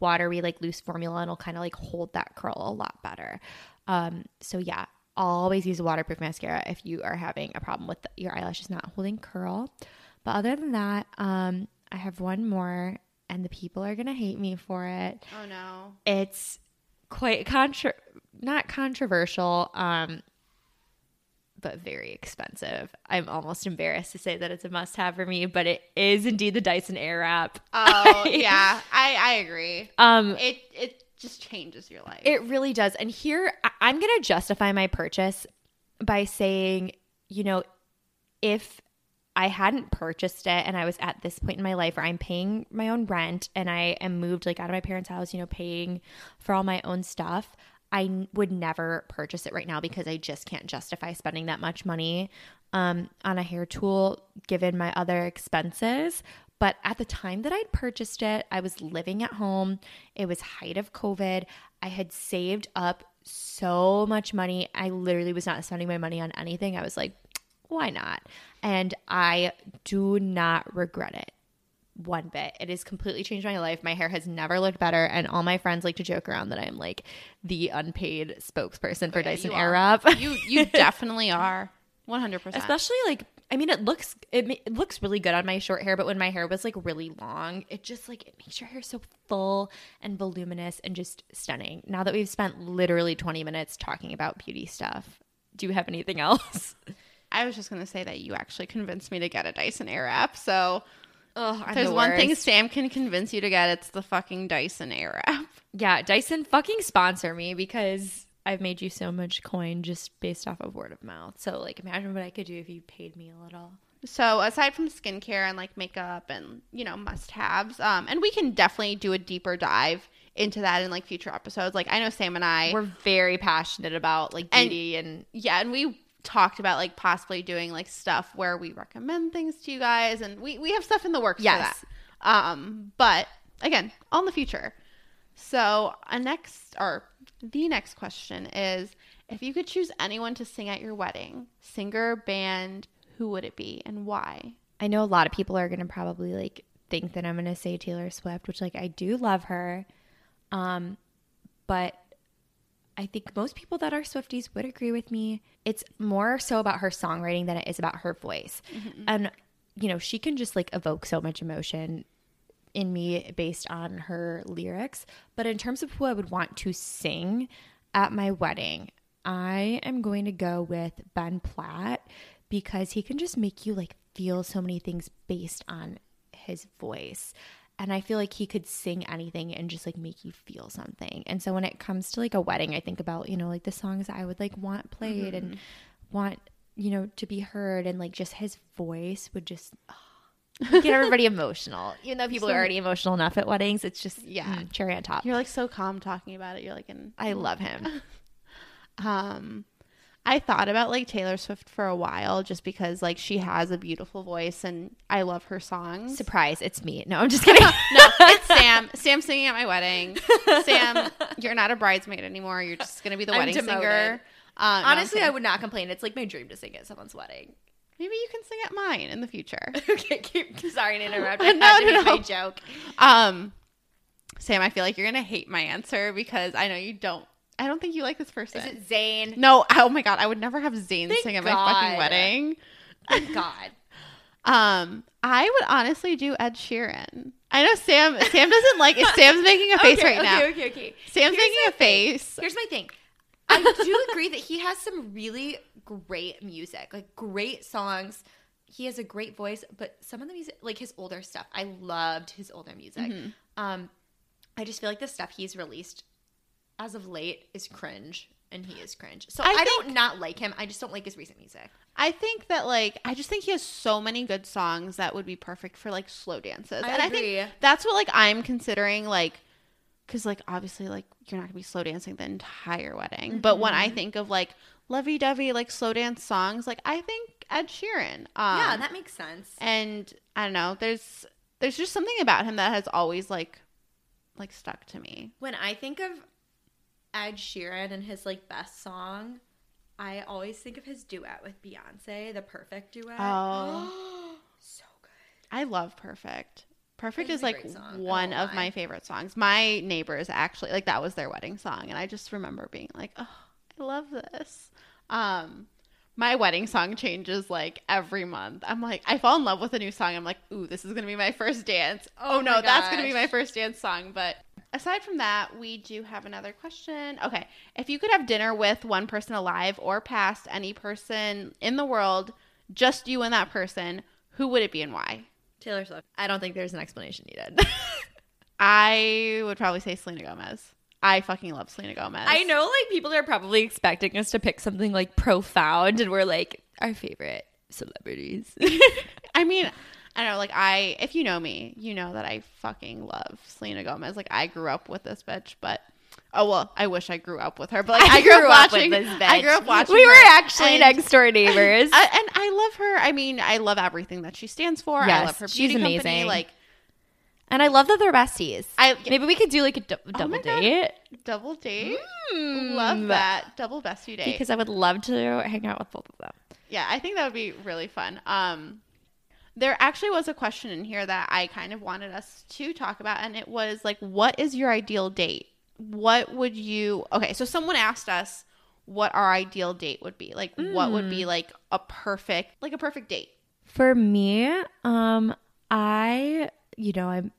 watery like loose formula and it'll kind of like hold that curl a lot better um, so yeah always use a waterproof mascara if you are having a problem with your eyelashes not holding curl. But other than that, um, I have one more, and the people are gonna hate me for it. Oh no! It's quite contra not controversial, um, but very expensive. I'm almost embarrassed to say that it's a must have for me, but it is indeed the Dyson Airwrap. Oh yeah, I I agree. Um, it it just changes your life. It really does. And here I'm going to justify my purchase by saying, you know, if I hadn't purchased it and I was at this point in my life where I'm paying my own rent and I am moved like out of my parents' house, you know, paying for all my own stuff, I would never purchase it right now because I just can't justify spending that much money um, on a hair tool given my other expenses. But at the time that I'd purchased it, I was living at home. It was height of COVID. I had saved up so much money. I literally was not spending my money on anything. I was like, why not? And I do not regret it one bit. It has completely changed my life. My hair has never looked better, and all my friends like to joke around that I'm like the unpaid spokesperson for Yeah, Dyson. Airwrap. You you definitely are. One hundred percent. Especially like I mean it looks it, it looks really good on my short hair, but when my hair was like really long, it just like it makes your hair so full and voluminous and just stunning. Now that we've spent literally 20 minutes talking about beauty stuff, do you have anything else? I was just gonna say that you actually convinced me to get a Dyson Airwrap. So If there's one thing Sam can convince you to get, it's the fucking Dyson Airwrap. Yeah, Dyson fucking sponsor me because I've made you so much coin just based off of word of mouth. So like imagine what I could do if you paid me a little. So aside from skincare and like makeup and you know must haves, um, and we can definitely do a deeper dive into that in like future episodes. Like I know Sam and I, We're very passionate about like And- beauty and, yeah, and we talked about like possibly doing like stuff where we recommend things to you guys, and we we have stuff in the works Yes. for that. Um, but again, all in the future. So a next or the next question is if you could choose anyone to sing at your wedding, singer, band, who would it be and why? I know a lot of people are going to probably like think that I'm going to say Taylor Swift, which like I do love her. Um but I think most people that are Swifties would agree with me. It's more so about her songwriting than it is about her voice. Mm-hmm. And you know, she can just like evoke so much emotion in me based on her lyrics. But in terms of who I would want to sing at my wedding, I am going to go with Ben Platt because he can just make you like feel so many things based on his voice. And I feel like he could sing anything and just like make you feel something. And so when it comes to like a wedding, I think about, you know, like the songs I would like want played and want, you know, to be heard and like just his voice would just get everybody emotional. Even though people So- are already emotional enough at weddings, it's just Yeah. mm, cherry on top. You're like so calm talking about it. You're like in I love him. um I thought about like Taylor Swift for a while just because like she has a beautiful voice and I love her songs. Surprise, it's me. No, I'm just kidding. no, it's Sam. Sam singing at my wedding. Sam, you're not a bridesmaid anymore. You're just gonna be the I'm wedding demoted. singer. Uh, no, Honestly, I would not complain. It's like my dream to sing at someone's wedding. maybe you can sing at mine in the future. okay, keep, sorry to interrupt. I No, had to no, no. my joke. Um, Sam, I feel like you're gonna hate my answer because I know you don't. I don't think you like this person. Is it Zayn? no, oh my god, I would never have Zayn Thank sing at my God. fucking wedding. Thank God. Um, I would honestly do Ed Sheeran. I know Sam. Sam doesn't like. Sam's making a face okay, right okay, now. Okay, okay, okay. Sam's Here's making a thing. face. Here's my thing. I do agree that he has some really great music, like great songs. He has a great voice, but some of the music, like his older stuff, I loved his older music. Mm-hmm. Um, I just feel like the stuff he's released as of late is cringe, and he is cringe. So I I, don't not like him. I just don't like his recent music. I think that like I just think he has so many good songs that would be perfect for like slow dances. I and I think that's what like I'm considering like cuz like obviously like you're not going to be slow dancing the entire wedding. But when Mm-hmm. I think of like lovey-dovey like slow dance songs, like I think Ed Sheeran. Um yeah, that makes sense. and I don't know, there's there's just something about him that has always like like stuck to me. When I think of Ed Sheeran and his like best song, I always think of his duet with Beyonce, the perfect duet. Oh. so good. I love Perfect. Perfect is like great song, I one of my favorite songs. My neighbors actually like that was their wedding song and I just remember being like, "Oh, I love this." Um my wedding song changes like every month. I'm like, I fall in love with a new song. I'm like, ooh, this is gonna be my first dance. Oh, Oh no, that's gonna be my first dance song. But aside from that, we do have another question. Okay, if you could have dinner with one person alive or past, any person in the world, just you and that person, who would it be and why? Taylor Swift. I don't think there's an explanation needed. I would probably say Selena Gomez. I fucking love Selena Gomez. I know like people are probably expecting us to pick something like profound and we're like our favorite celebrities. I mean, I don't know. Like I, if you know me, you know that I fucking love Selena Gomez. Like I grew up with this bitch, but oh well, I wish I grew up with her. But like I, grew, up watching. with this bitch. I grew up watching. We were actually and- next door neighbors. I, and I love her. I mean, I love everything that she stands for. I love her she's beauty company. amazing. Like and I love that they're besties. I Maybe we could do like a Oh double God. date. double date. Mm. Love that double bestie date. Because I would love to hang out with both of them. Yeah, I think that would be really fun. Um, there actually was a question in here that I kind of wanted us to talk about, and it was like, what is your ideal date? What would you? Okay, so someone asked us what our ideal date would be. Like, what would be like a perfect, like a perfect date? For me, um, I, you know, I'm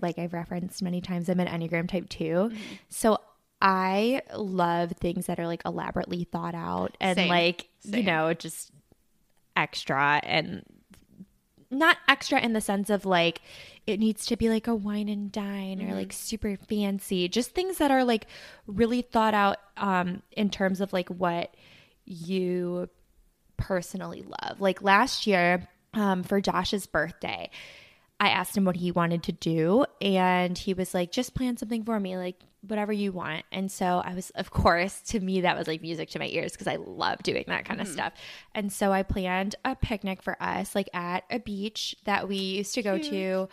like I've referenced many times, I'm an Enneagram type 2 Mm-hmm. So I love things that are like elaborately thought out and Same. like, you know, just extra and not extra in the sense of like it needs to be like a wine and dine Mm-hmm. or like super fancy. Just things that are like really thought out um in terms of like what you personally love. Like last year um for Josh's birthday I asked him what he wanted to do, and he was like, just plan something for me, like whatever you want. And so I was, of course, to me, that was like music to my ears because I love doing that kind of stuff. And so I planned a picnic for us, like at a beach that we used to go to.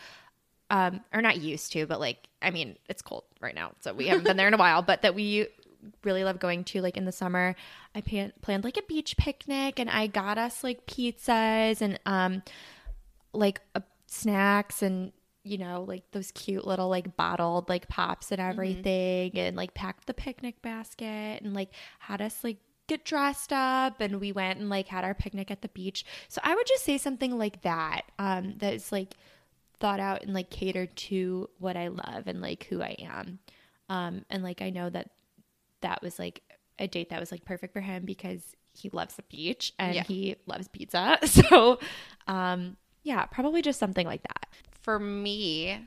Um, or not used to, but like, I mean, it's cold right now, so we haven't been there in a while, but that we really love going to like in the summer. I plan- planned like a beach picnic and I got us like pizzas and um like uh, snacks and you know like those cute little like bottled like pops and everything and like packed the picnic basket and like had us like get dressed up and we went and like had our picnic at the beach. So i would just say something like that um that is like thought out and like catered to what i love and like who i am. Um and like i know that that was like a date that was like perfect for him because he loves the beach and Yeah. he loves pizza. So um yeah probably just something like that For me,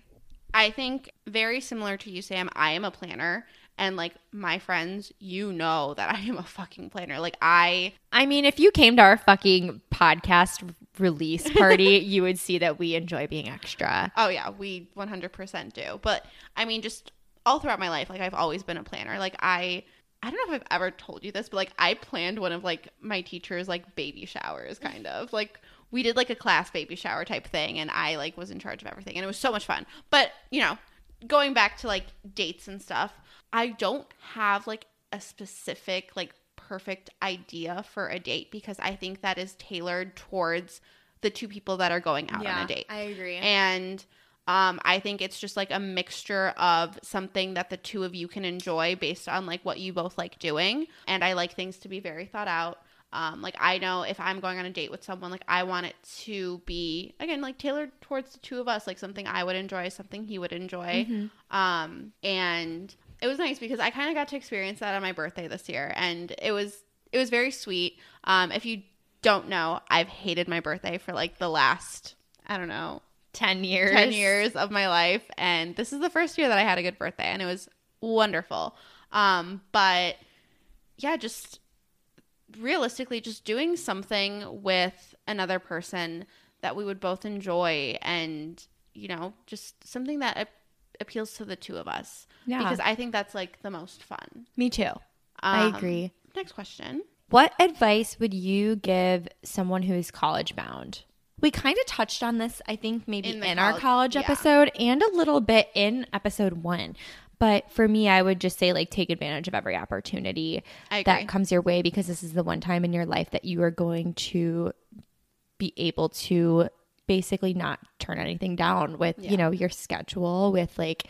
I think very similar to you, Sam. I am a planner, And like my friends, you know that I am a fucking planner. Like I I mean, if you came to our fucking podcast release party, you would see that we enjoy being extra. Oh yeah, we 100% do. But I mean just all throughout my life like I've always been a planner. Like I I don't know if I've ever told you this, but like I planned one of like my teacher's like baby showers kind of. Like we did like a class baby shower type thing and I like was in charge of everything and it was so much fun. But, you know, going back to like dates and stuff, I don't have like a specific like perfect idea for a date because I think that is tailored towards the two people that are going out on a date. I agree. And um, I think it's just like a mixture of something that the two of you can enjoy based on like what you both like doing. And I like things to be very thought out. Um, like I know if I'm going on a date with someone, like I want it to be again like tailored towards the two of us, like something I would enjoy, something he would enjoy. Mm-hmm. Um, and it was nice because I kind of got to experience that on my birthday this year, and it was it was very sweet. Um, if you don't know, I've hated my birthday for like the last I don't know 10 years. 10 years of my life and this is the first year that I had a good birthday and it was wonderful. Um but yeah, just realistically just doing something with another person that we would both enjoy and you know, just something that ap- appeals to the two of us Yeah. because I think that's like the most fun. Me too. I Um, agree. Next question. What advice would you give someone who is college bound? We kind of touched on this, I think, maybe In in, the our college- college yeah. episode and a little bit in episode one. But for me, I would just say, like, take advantage of every opportunity that comes your way because this is the one time in your life that you are going to be able to basically not turn anything down with, Yeah. you know, your schedule, with like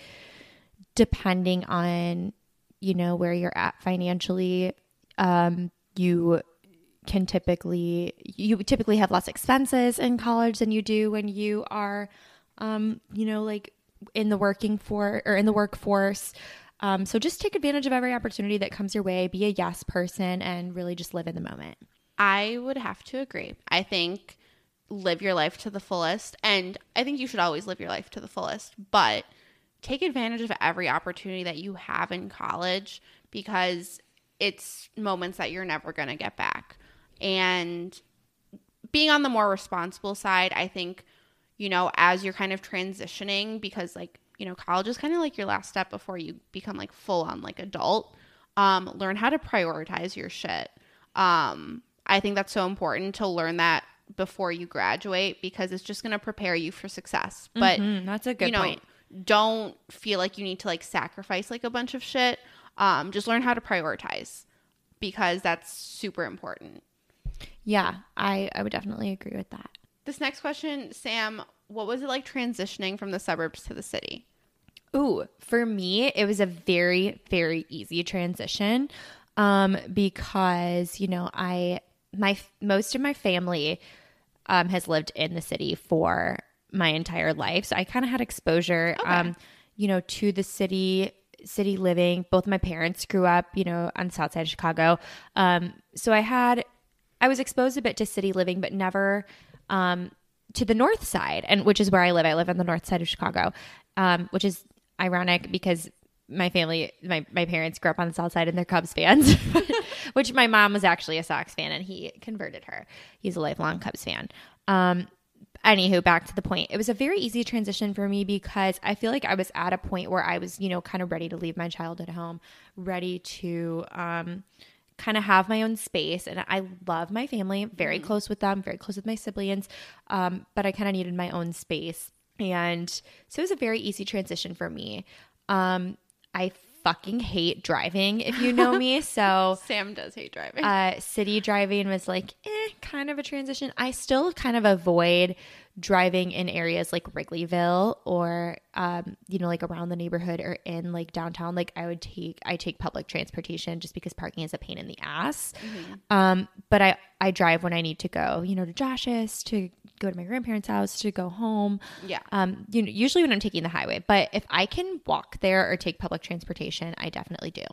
depending on, you know, where you're at financially. Um, you can typically you typically have less expenses in college than you do when you are um you know like in the working for or in the workforce um so just take advantage of every opportunity that comes your way be a yes person and really just live in the moment I would have to agree. I think live your life to the fullest. And I think you should always live your life to the fullest, but take advantage of every opportunity that you have in college because it's moments that you're never going to get back. And being on the more responsible side, I think, you know, as you're kind of transitioning, because like, you know, college is kind of like your last step before you become like full on like adult. Um, learn how to prioritize your shit. Um, I think that's so important to learn that before you graduate because it's just going to prepare you for success. But Mhm, that's a good you know, point don't feel like you need to like sacrifice like a bunch of shit. Um, just learn how to prioritize because that's super important. yeah i i would definitely agree with that This next question, Sam, what was it like transitioning from the suburbs to the city? Ooh, for me, it was a very, very easy transition um, because, you know, I, my, most of my family um, has lived in the city for my entire life. So I kind of had exposure, um, you know, to the city, city living. Both my parents grew up, you know, on the south side of Chicago. Um, so I had, I was exposed a bit to city living, but never um, to the north side, and which is where I live. I live on the north side of Chicago, um, which is ironic because my family, my, my parents grew up on the south side and they're Cubs fans, which my mom was actually a Sox fan and he converted her. He's a lifelong Cubs fan. Um, anywho, back to the point. It was a very easy transition for me because I feel like I was at a point where I was, you know, kind of ready to leave my childhood home, ready to um, kind of have my own space. And I love my family, very close with them, very close with my siblings. Um, but I kind of needed my own space. And so it was a very easy transition for me. Um, I fucking hate driving, if you know me. So Sam does hate driving. uh, city driving was like eh, kind of a transition. I still kind of avoid driving in areas like Wrigleyville or um, you know like around the neighborhood or in like downtown. Like I would take I take public transportation just because parking is a pain in the ass. Um, but I I drive when I need to go. You know to Josh's to go to my grandparents' house to go home. yeah. Um, you know, usually when I'm taking the highway, but if I can walk there or take public transportation, I definitely do.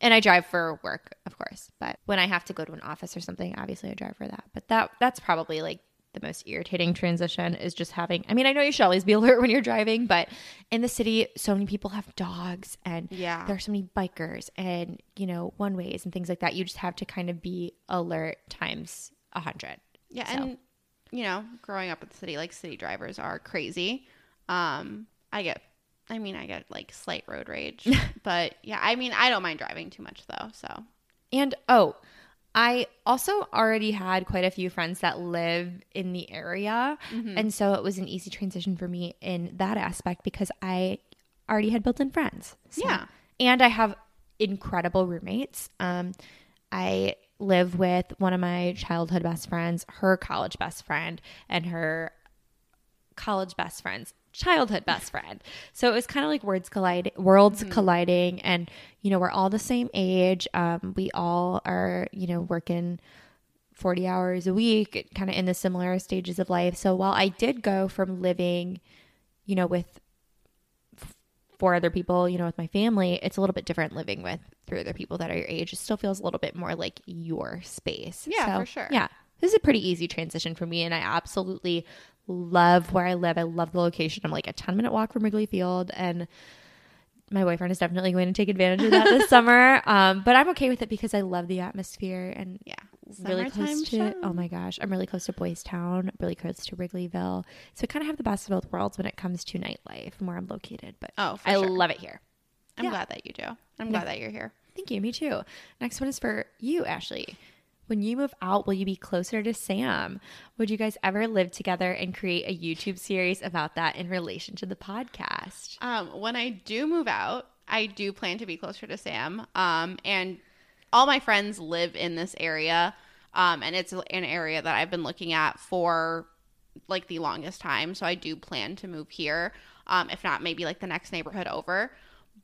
And I drive for work, of course. But when I have to go to an office or something, obviously I drive for that. But that that's probably like the most irritating transition is just having I mean, I know you should always be alert when you're driving, but in the city so many people have dogs and Yeah. there are so many bikers and, you know, one ways and things like that. You just have to kind of be alert times a hundred. Yeah, So- and you know, growing up in the city, like city drivers are crazy. Um, I get, I mean, I get like slight road rage, but yeah, I mean, I don't mind driving too much though. So And oh, I also already had quite a few friends that live in the area. And so it was an easy transition for me in that aspect because I already had built in friends. So- Yeah. And I have incredible roommates. Um, I live with one of my childhood best friends, her college best friend, and her college best friend's childhood best friend. So it was kind of like words collide, worlds colliding, and you know we're all the same age. Um, we all are you know working forty hours a week, kind of in the similar stages of life. So while I did go from living, you know, with f- four other people, you know, with my family, it's a little bit different living with three other people that are your age. It still feels a little bit more like your space. Yeah, So, for sure. Yeah. This is a pretty easy transition for me, and I absolutely love where I live. I love the location. I'm like a 10 minute walk from Wrigley Field, and my boyfriend is definitely going to take advantage of that this summer. Um, but I'm okay with it because I love the atmosphere and yeah, really close to show. oh my gosh i'm really close to boys town really close to wrigleyville so I kind of have the best of both worlds when it comes to nightlife and where i'm located but Oh, i sure. love it here I'm yeah. glad that you do. I'm glad that you're here. thank you me too next one is for you ashley when you move out will you be closer to sam would you guys ever live together and create a youtube series about that in relation to the podcast Um, when I do move out, I do plan to be closer to Sam. Um, and all my friends live in this area. Um, and it's an area that I've been looking at for like the longest time. So I do plan to move here. Um, if not, maybe like the next neighborhood over.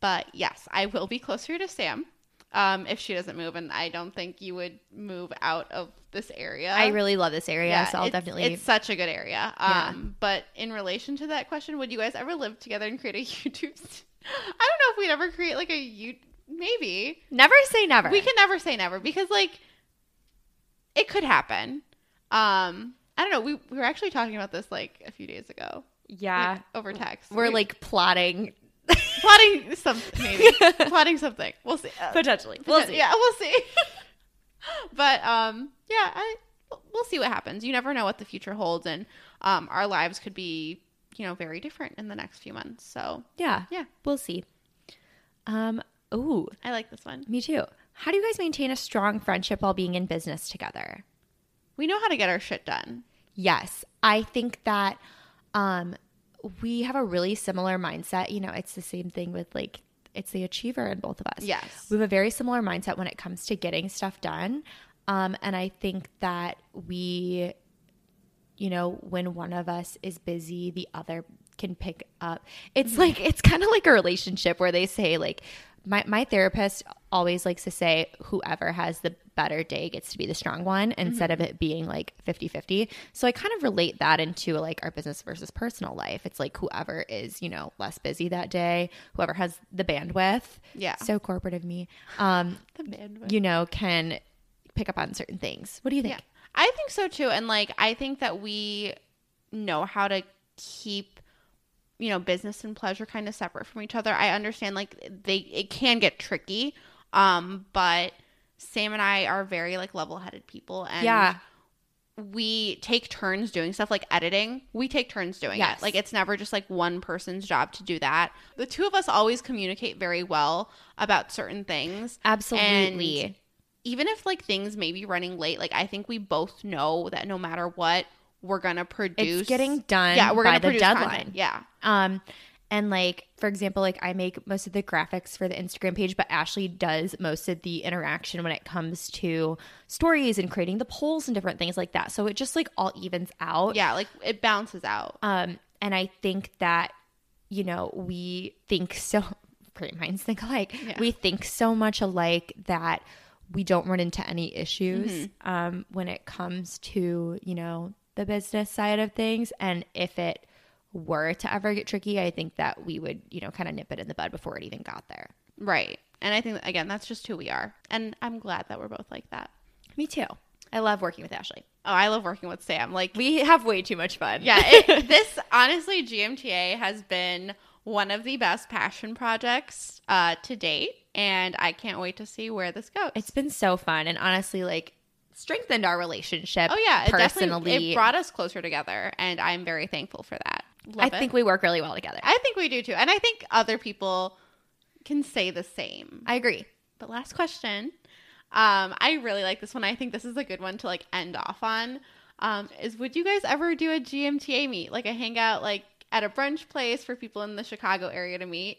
But yes, I will be closer to Sam. Um, if she doesn't move, and I don't think you would move out of this area. i really love this area so i'll it's- definitely It's such a good area. Yeah. Um, but in relation to that question, would you guys ever live together and create a YouTube? I don't know if we'd ever create like a you. Maybe never say never we can never say never because like it could happen. Um, I don't know. We we were actually talking about this like a few days ago. yeah like, over text. we're We- like plotting plotting some maybe plotting something. We'll see. Uh, potentially we'll see yeah, we'll see. but um, yeah, I we'll see what happens. You never know what the future holds, and um, our lives could be you know very different in the next few months. So Yeah. Yeah. We'll see. Um, ooh, I like this one. me too. How do you guys maintain a strong friendship while being in business together? We know how to get our shit done. Yes. I think that um we have a really similar mindset. You know, it's the same thing with like it's the achiever in both of us. Yes. We have a very similar mindset when it comes to getting stuff done. Um, and I think that we, you know, when one of us is busy, the other can pick up. It's like, it's kind of like a relationship where they say, like, my, my therapist always likes to say, whoever has the better day gets to be the strong one instead of it being like 50 50. So I kind of relate that into like our business versus personal life. It's like whoever is, you know, less busy that day, whoever has the bandwidth. Yeah. So corporate of me. Um, The bandwidth. you know, can pick up on certain things. What do you think? Yeah. I think so too. And like I think that we know how to keep you know business and pleasure kind of separate from each other. I understand like they it can get tricky. Um but Sam and I are very like level-headed people and Yeah. we take turns doing stuff like editing. We take turns doing Yes. it. Like it's never just like one person's job to do that. The two of us always communicate very well about certain things Absolutely. and even if like things may be running late, like I think we both know that no matter what, we're gonna produce. it's getting done yeah, we're gonna the produce deadline. content. Yeah, Um, and like for example, like I make most of the graphics for the Instagram page, but Ashley does most of the interaction when it comes to stories and creating the polls and different things like that. So it just like all evens out. yeah, like it bounces out. Um, and I think that, you know, we think so great minds think alike. Yeah. We think so much alike that we don't run into any issues Mm-hmm. um, when it comes to, you know, the business side of things. And if it were to ever get tricky, I think that we would, you know, kind of nip it in the bud before it even got there. Right, and I think again that's just who we are, and I'm glad that we're both like that. Me too. I love working with Ashley. Oh, I love working with Sam. Like, We have way too much fun. yeah, it, this honestly, GMTA has been one of the best passion projects uh, to date, and I can't wait to see where this goes. it's been so fun and honestly like strengthened our relationship. oh yeah, it personally, definitely it brought us closer together, and I'm very thankful for that. I it. think we work really well together. I think we do too, and I think other people can say the same. I agree. But last question. Um, I really like this one. I think this is a good one to like end off on. Um, is would you guys ever do a GMTA meet, like a hangout, like at a brunch place for people in the Chicago area to meet?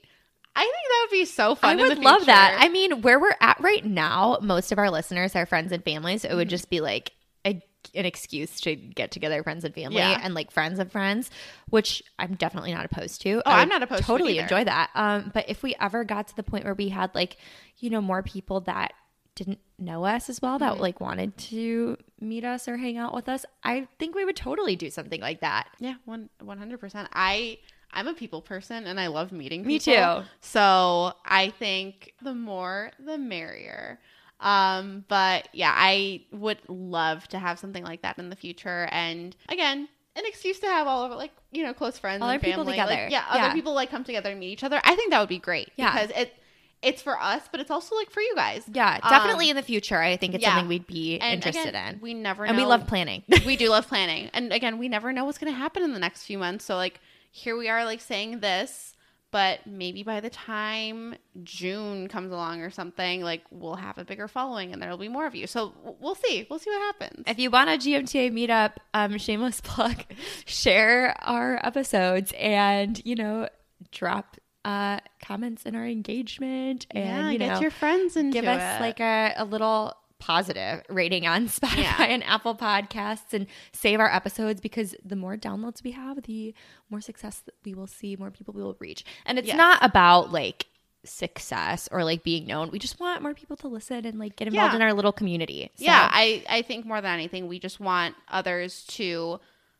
I think that would be so fun. I would love that. I mean, where we're at right now, most of our listeners are friends and families. So it would Mm-hmm. just be like a, an excuse to get together, friends and family, Yeah. and like friends of friends, which I'm definitely not opposed to. Oh, I I'm not opposed to Totally either. enjoy that. Um, but if we ever got to the point where we had like, you know, more people that didn't know us as well that Mm-hmm. like wanted to meet us or hang out with us, I think we would totally do something like that. yeah, one one hundred percent. I I'm a people person, and I love meeting. People. Me too. So I think the more the merrier. Um, but yeah, I would love to have something like that in the future. And again, an excuse to have all of like you know, close friends, All and our people family. Like, together. yeah, Yeah. other people like come together and meet each other. I think that would be great. Yeah. because it it's for us, but it's also like for you guys. Yeah, Um, definitely in the future. I think it's yeah. something we'd be And interested again, in. We never and we love planning. we do love planning. And again, we never know what's going to happen in the next few months. So, like, here we are, like, saying this, but maybe by the time June comes along or something, like, we'll have a bigger following and there'll be more of you. So, we'll see. We'll see what happens. If you want a GMTA meetup, um, shameless plug, share our episodes and, you know, drop uh, comments in our engagement and, yeah, you get know, your friends into give us it. like a, a little positive rating on Spotify Yeah. and Apple Podcasts and save our episodes because the more downloads we have, the more success that we will see, more people we will reach. And it's Yes. not about like success or like being known. We just want more people to listen and like get involved Yeah. in our little community. So, Yeah, I, I think more than anything, we just want others to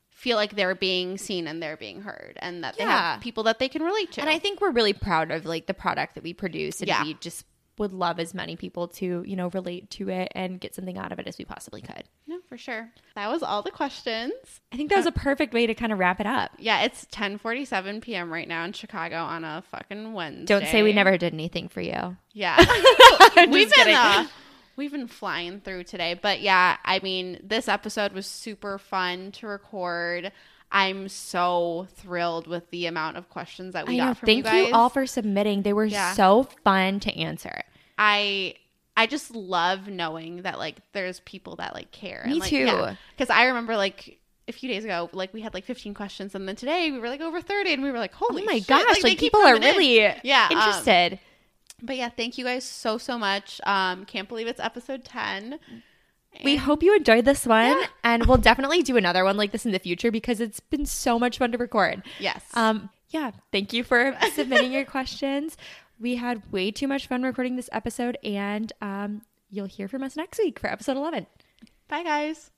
feel like they're being seen and they're being heard and that they Yeah. have people that they can relate to. And I think we're really proud of like the product that we produce, and Yeah. we just would love as many people to you know relate to it and get something out of it as we possibly could. no, for sure. That was all the questions. I think that was a perfect way to kind of wrap it up. Yeah, it's 10:47 p.m. right now in Chicago on a fucking Wednesday. Don't say we never did anything for you. Yeah, we've been uh, we've been flying through today, but yeah, I mean, this episode was super fun to record. I'm so thrilled with the amount of questions that we I got know. from Thank you you, all for submitting. They were Yeah. so fun to answer. I I just love knowing that like there's people that like care. Me like, too. Because I remember like a few days ago, like we had like 15 questions, and then today we were like over 30, and we were like, holy oh my shit, gosh! they Like, people are coming in. really Yeah, um, interested. But yeah, thank you guys so so much. Um, can't believe it's episode 10. We hope you enjoyed this one, Yeah. and we'll definitely do another one like this in the future because it's been so much fun to record. yes. Um, yeah, thank you for submitting your questions. We had way too much fun recording this episode, and um, you'll hear from us next week for episode 11. Bye guys.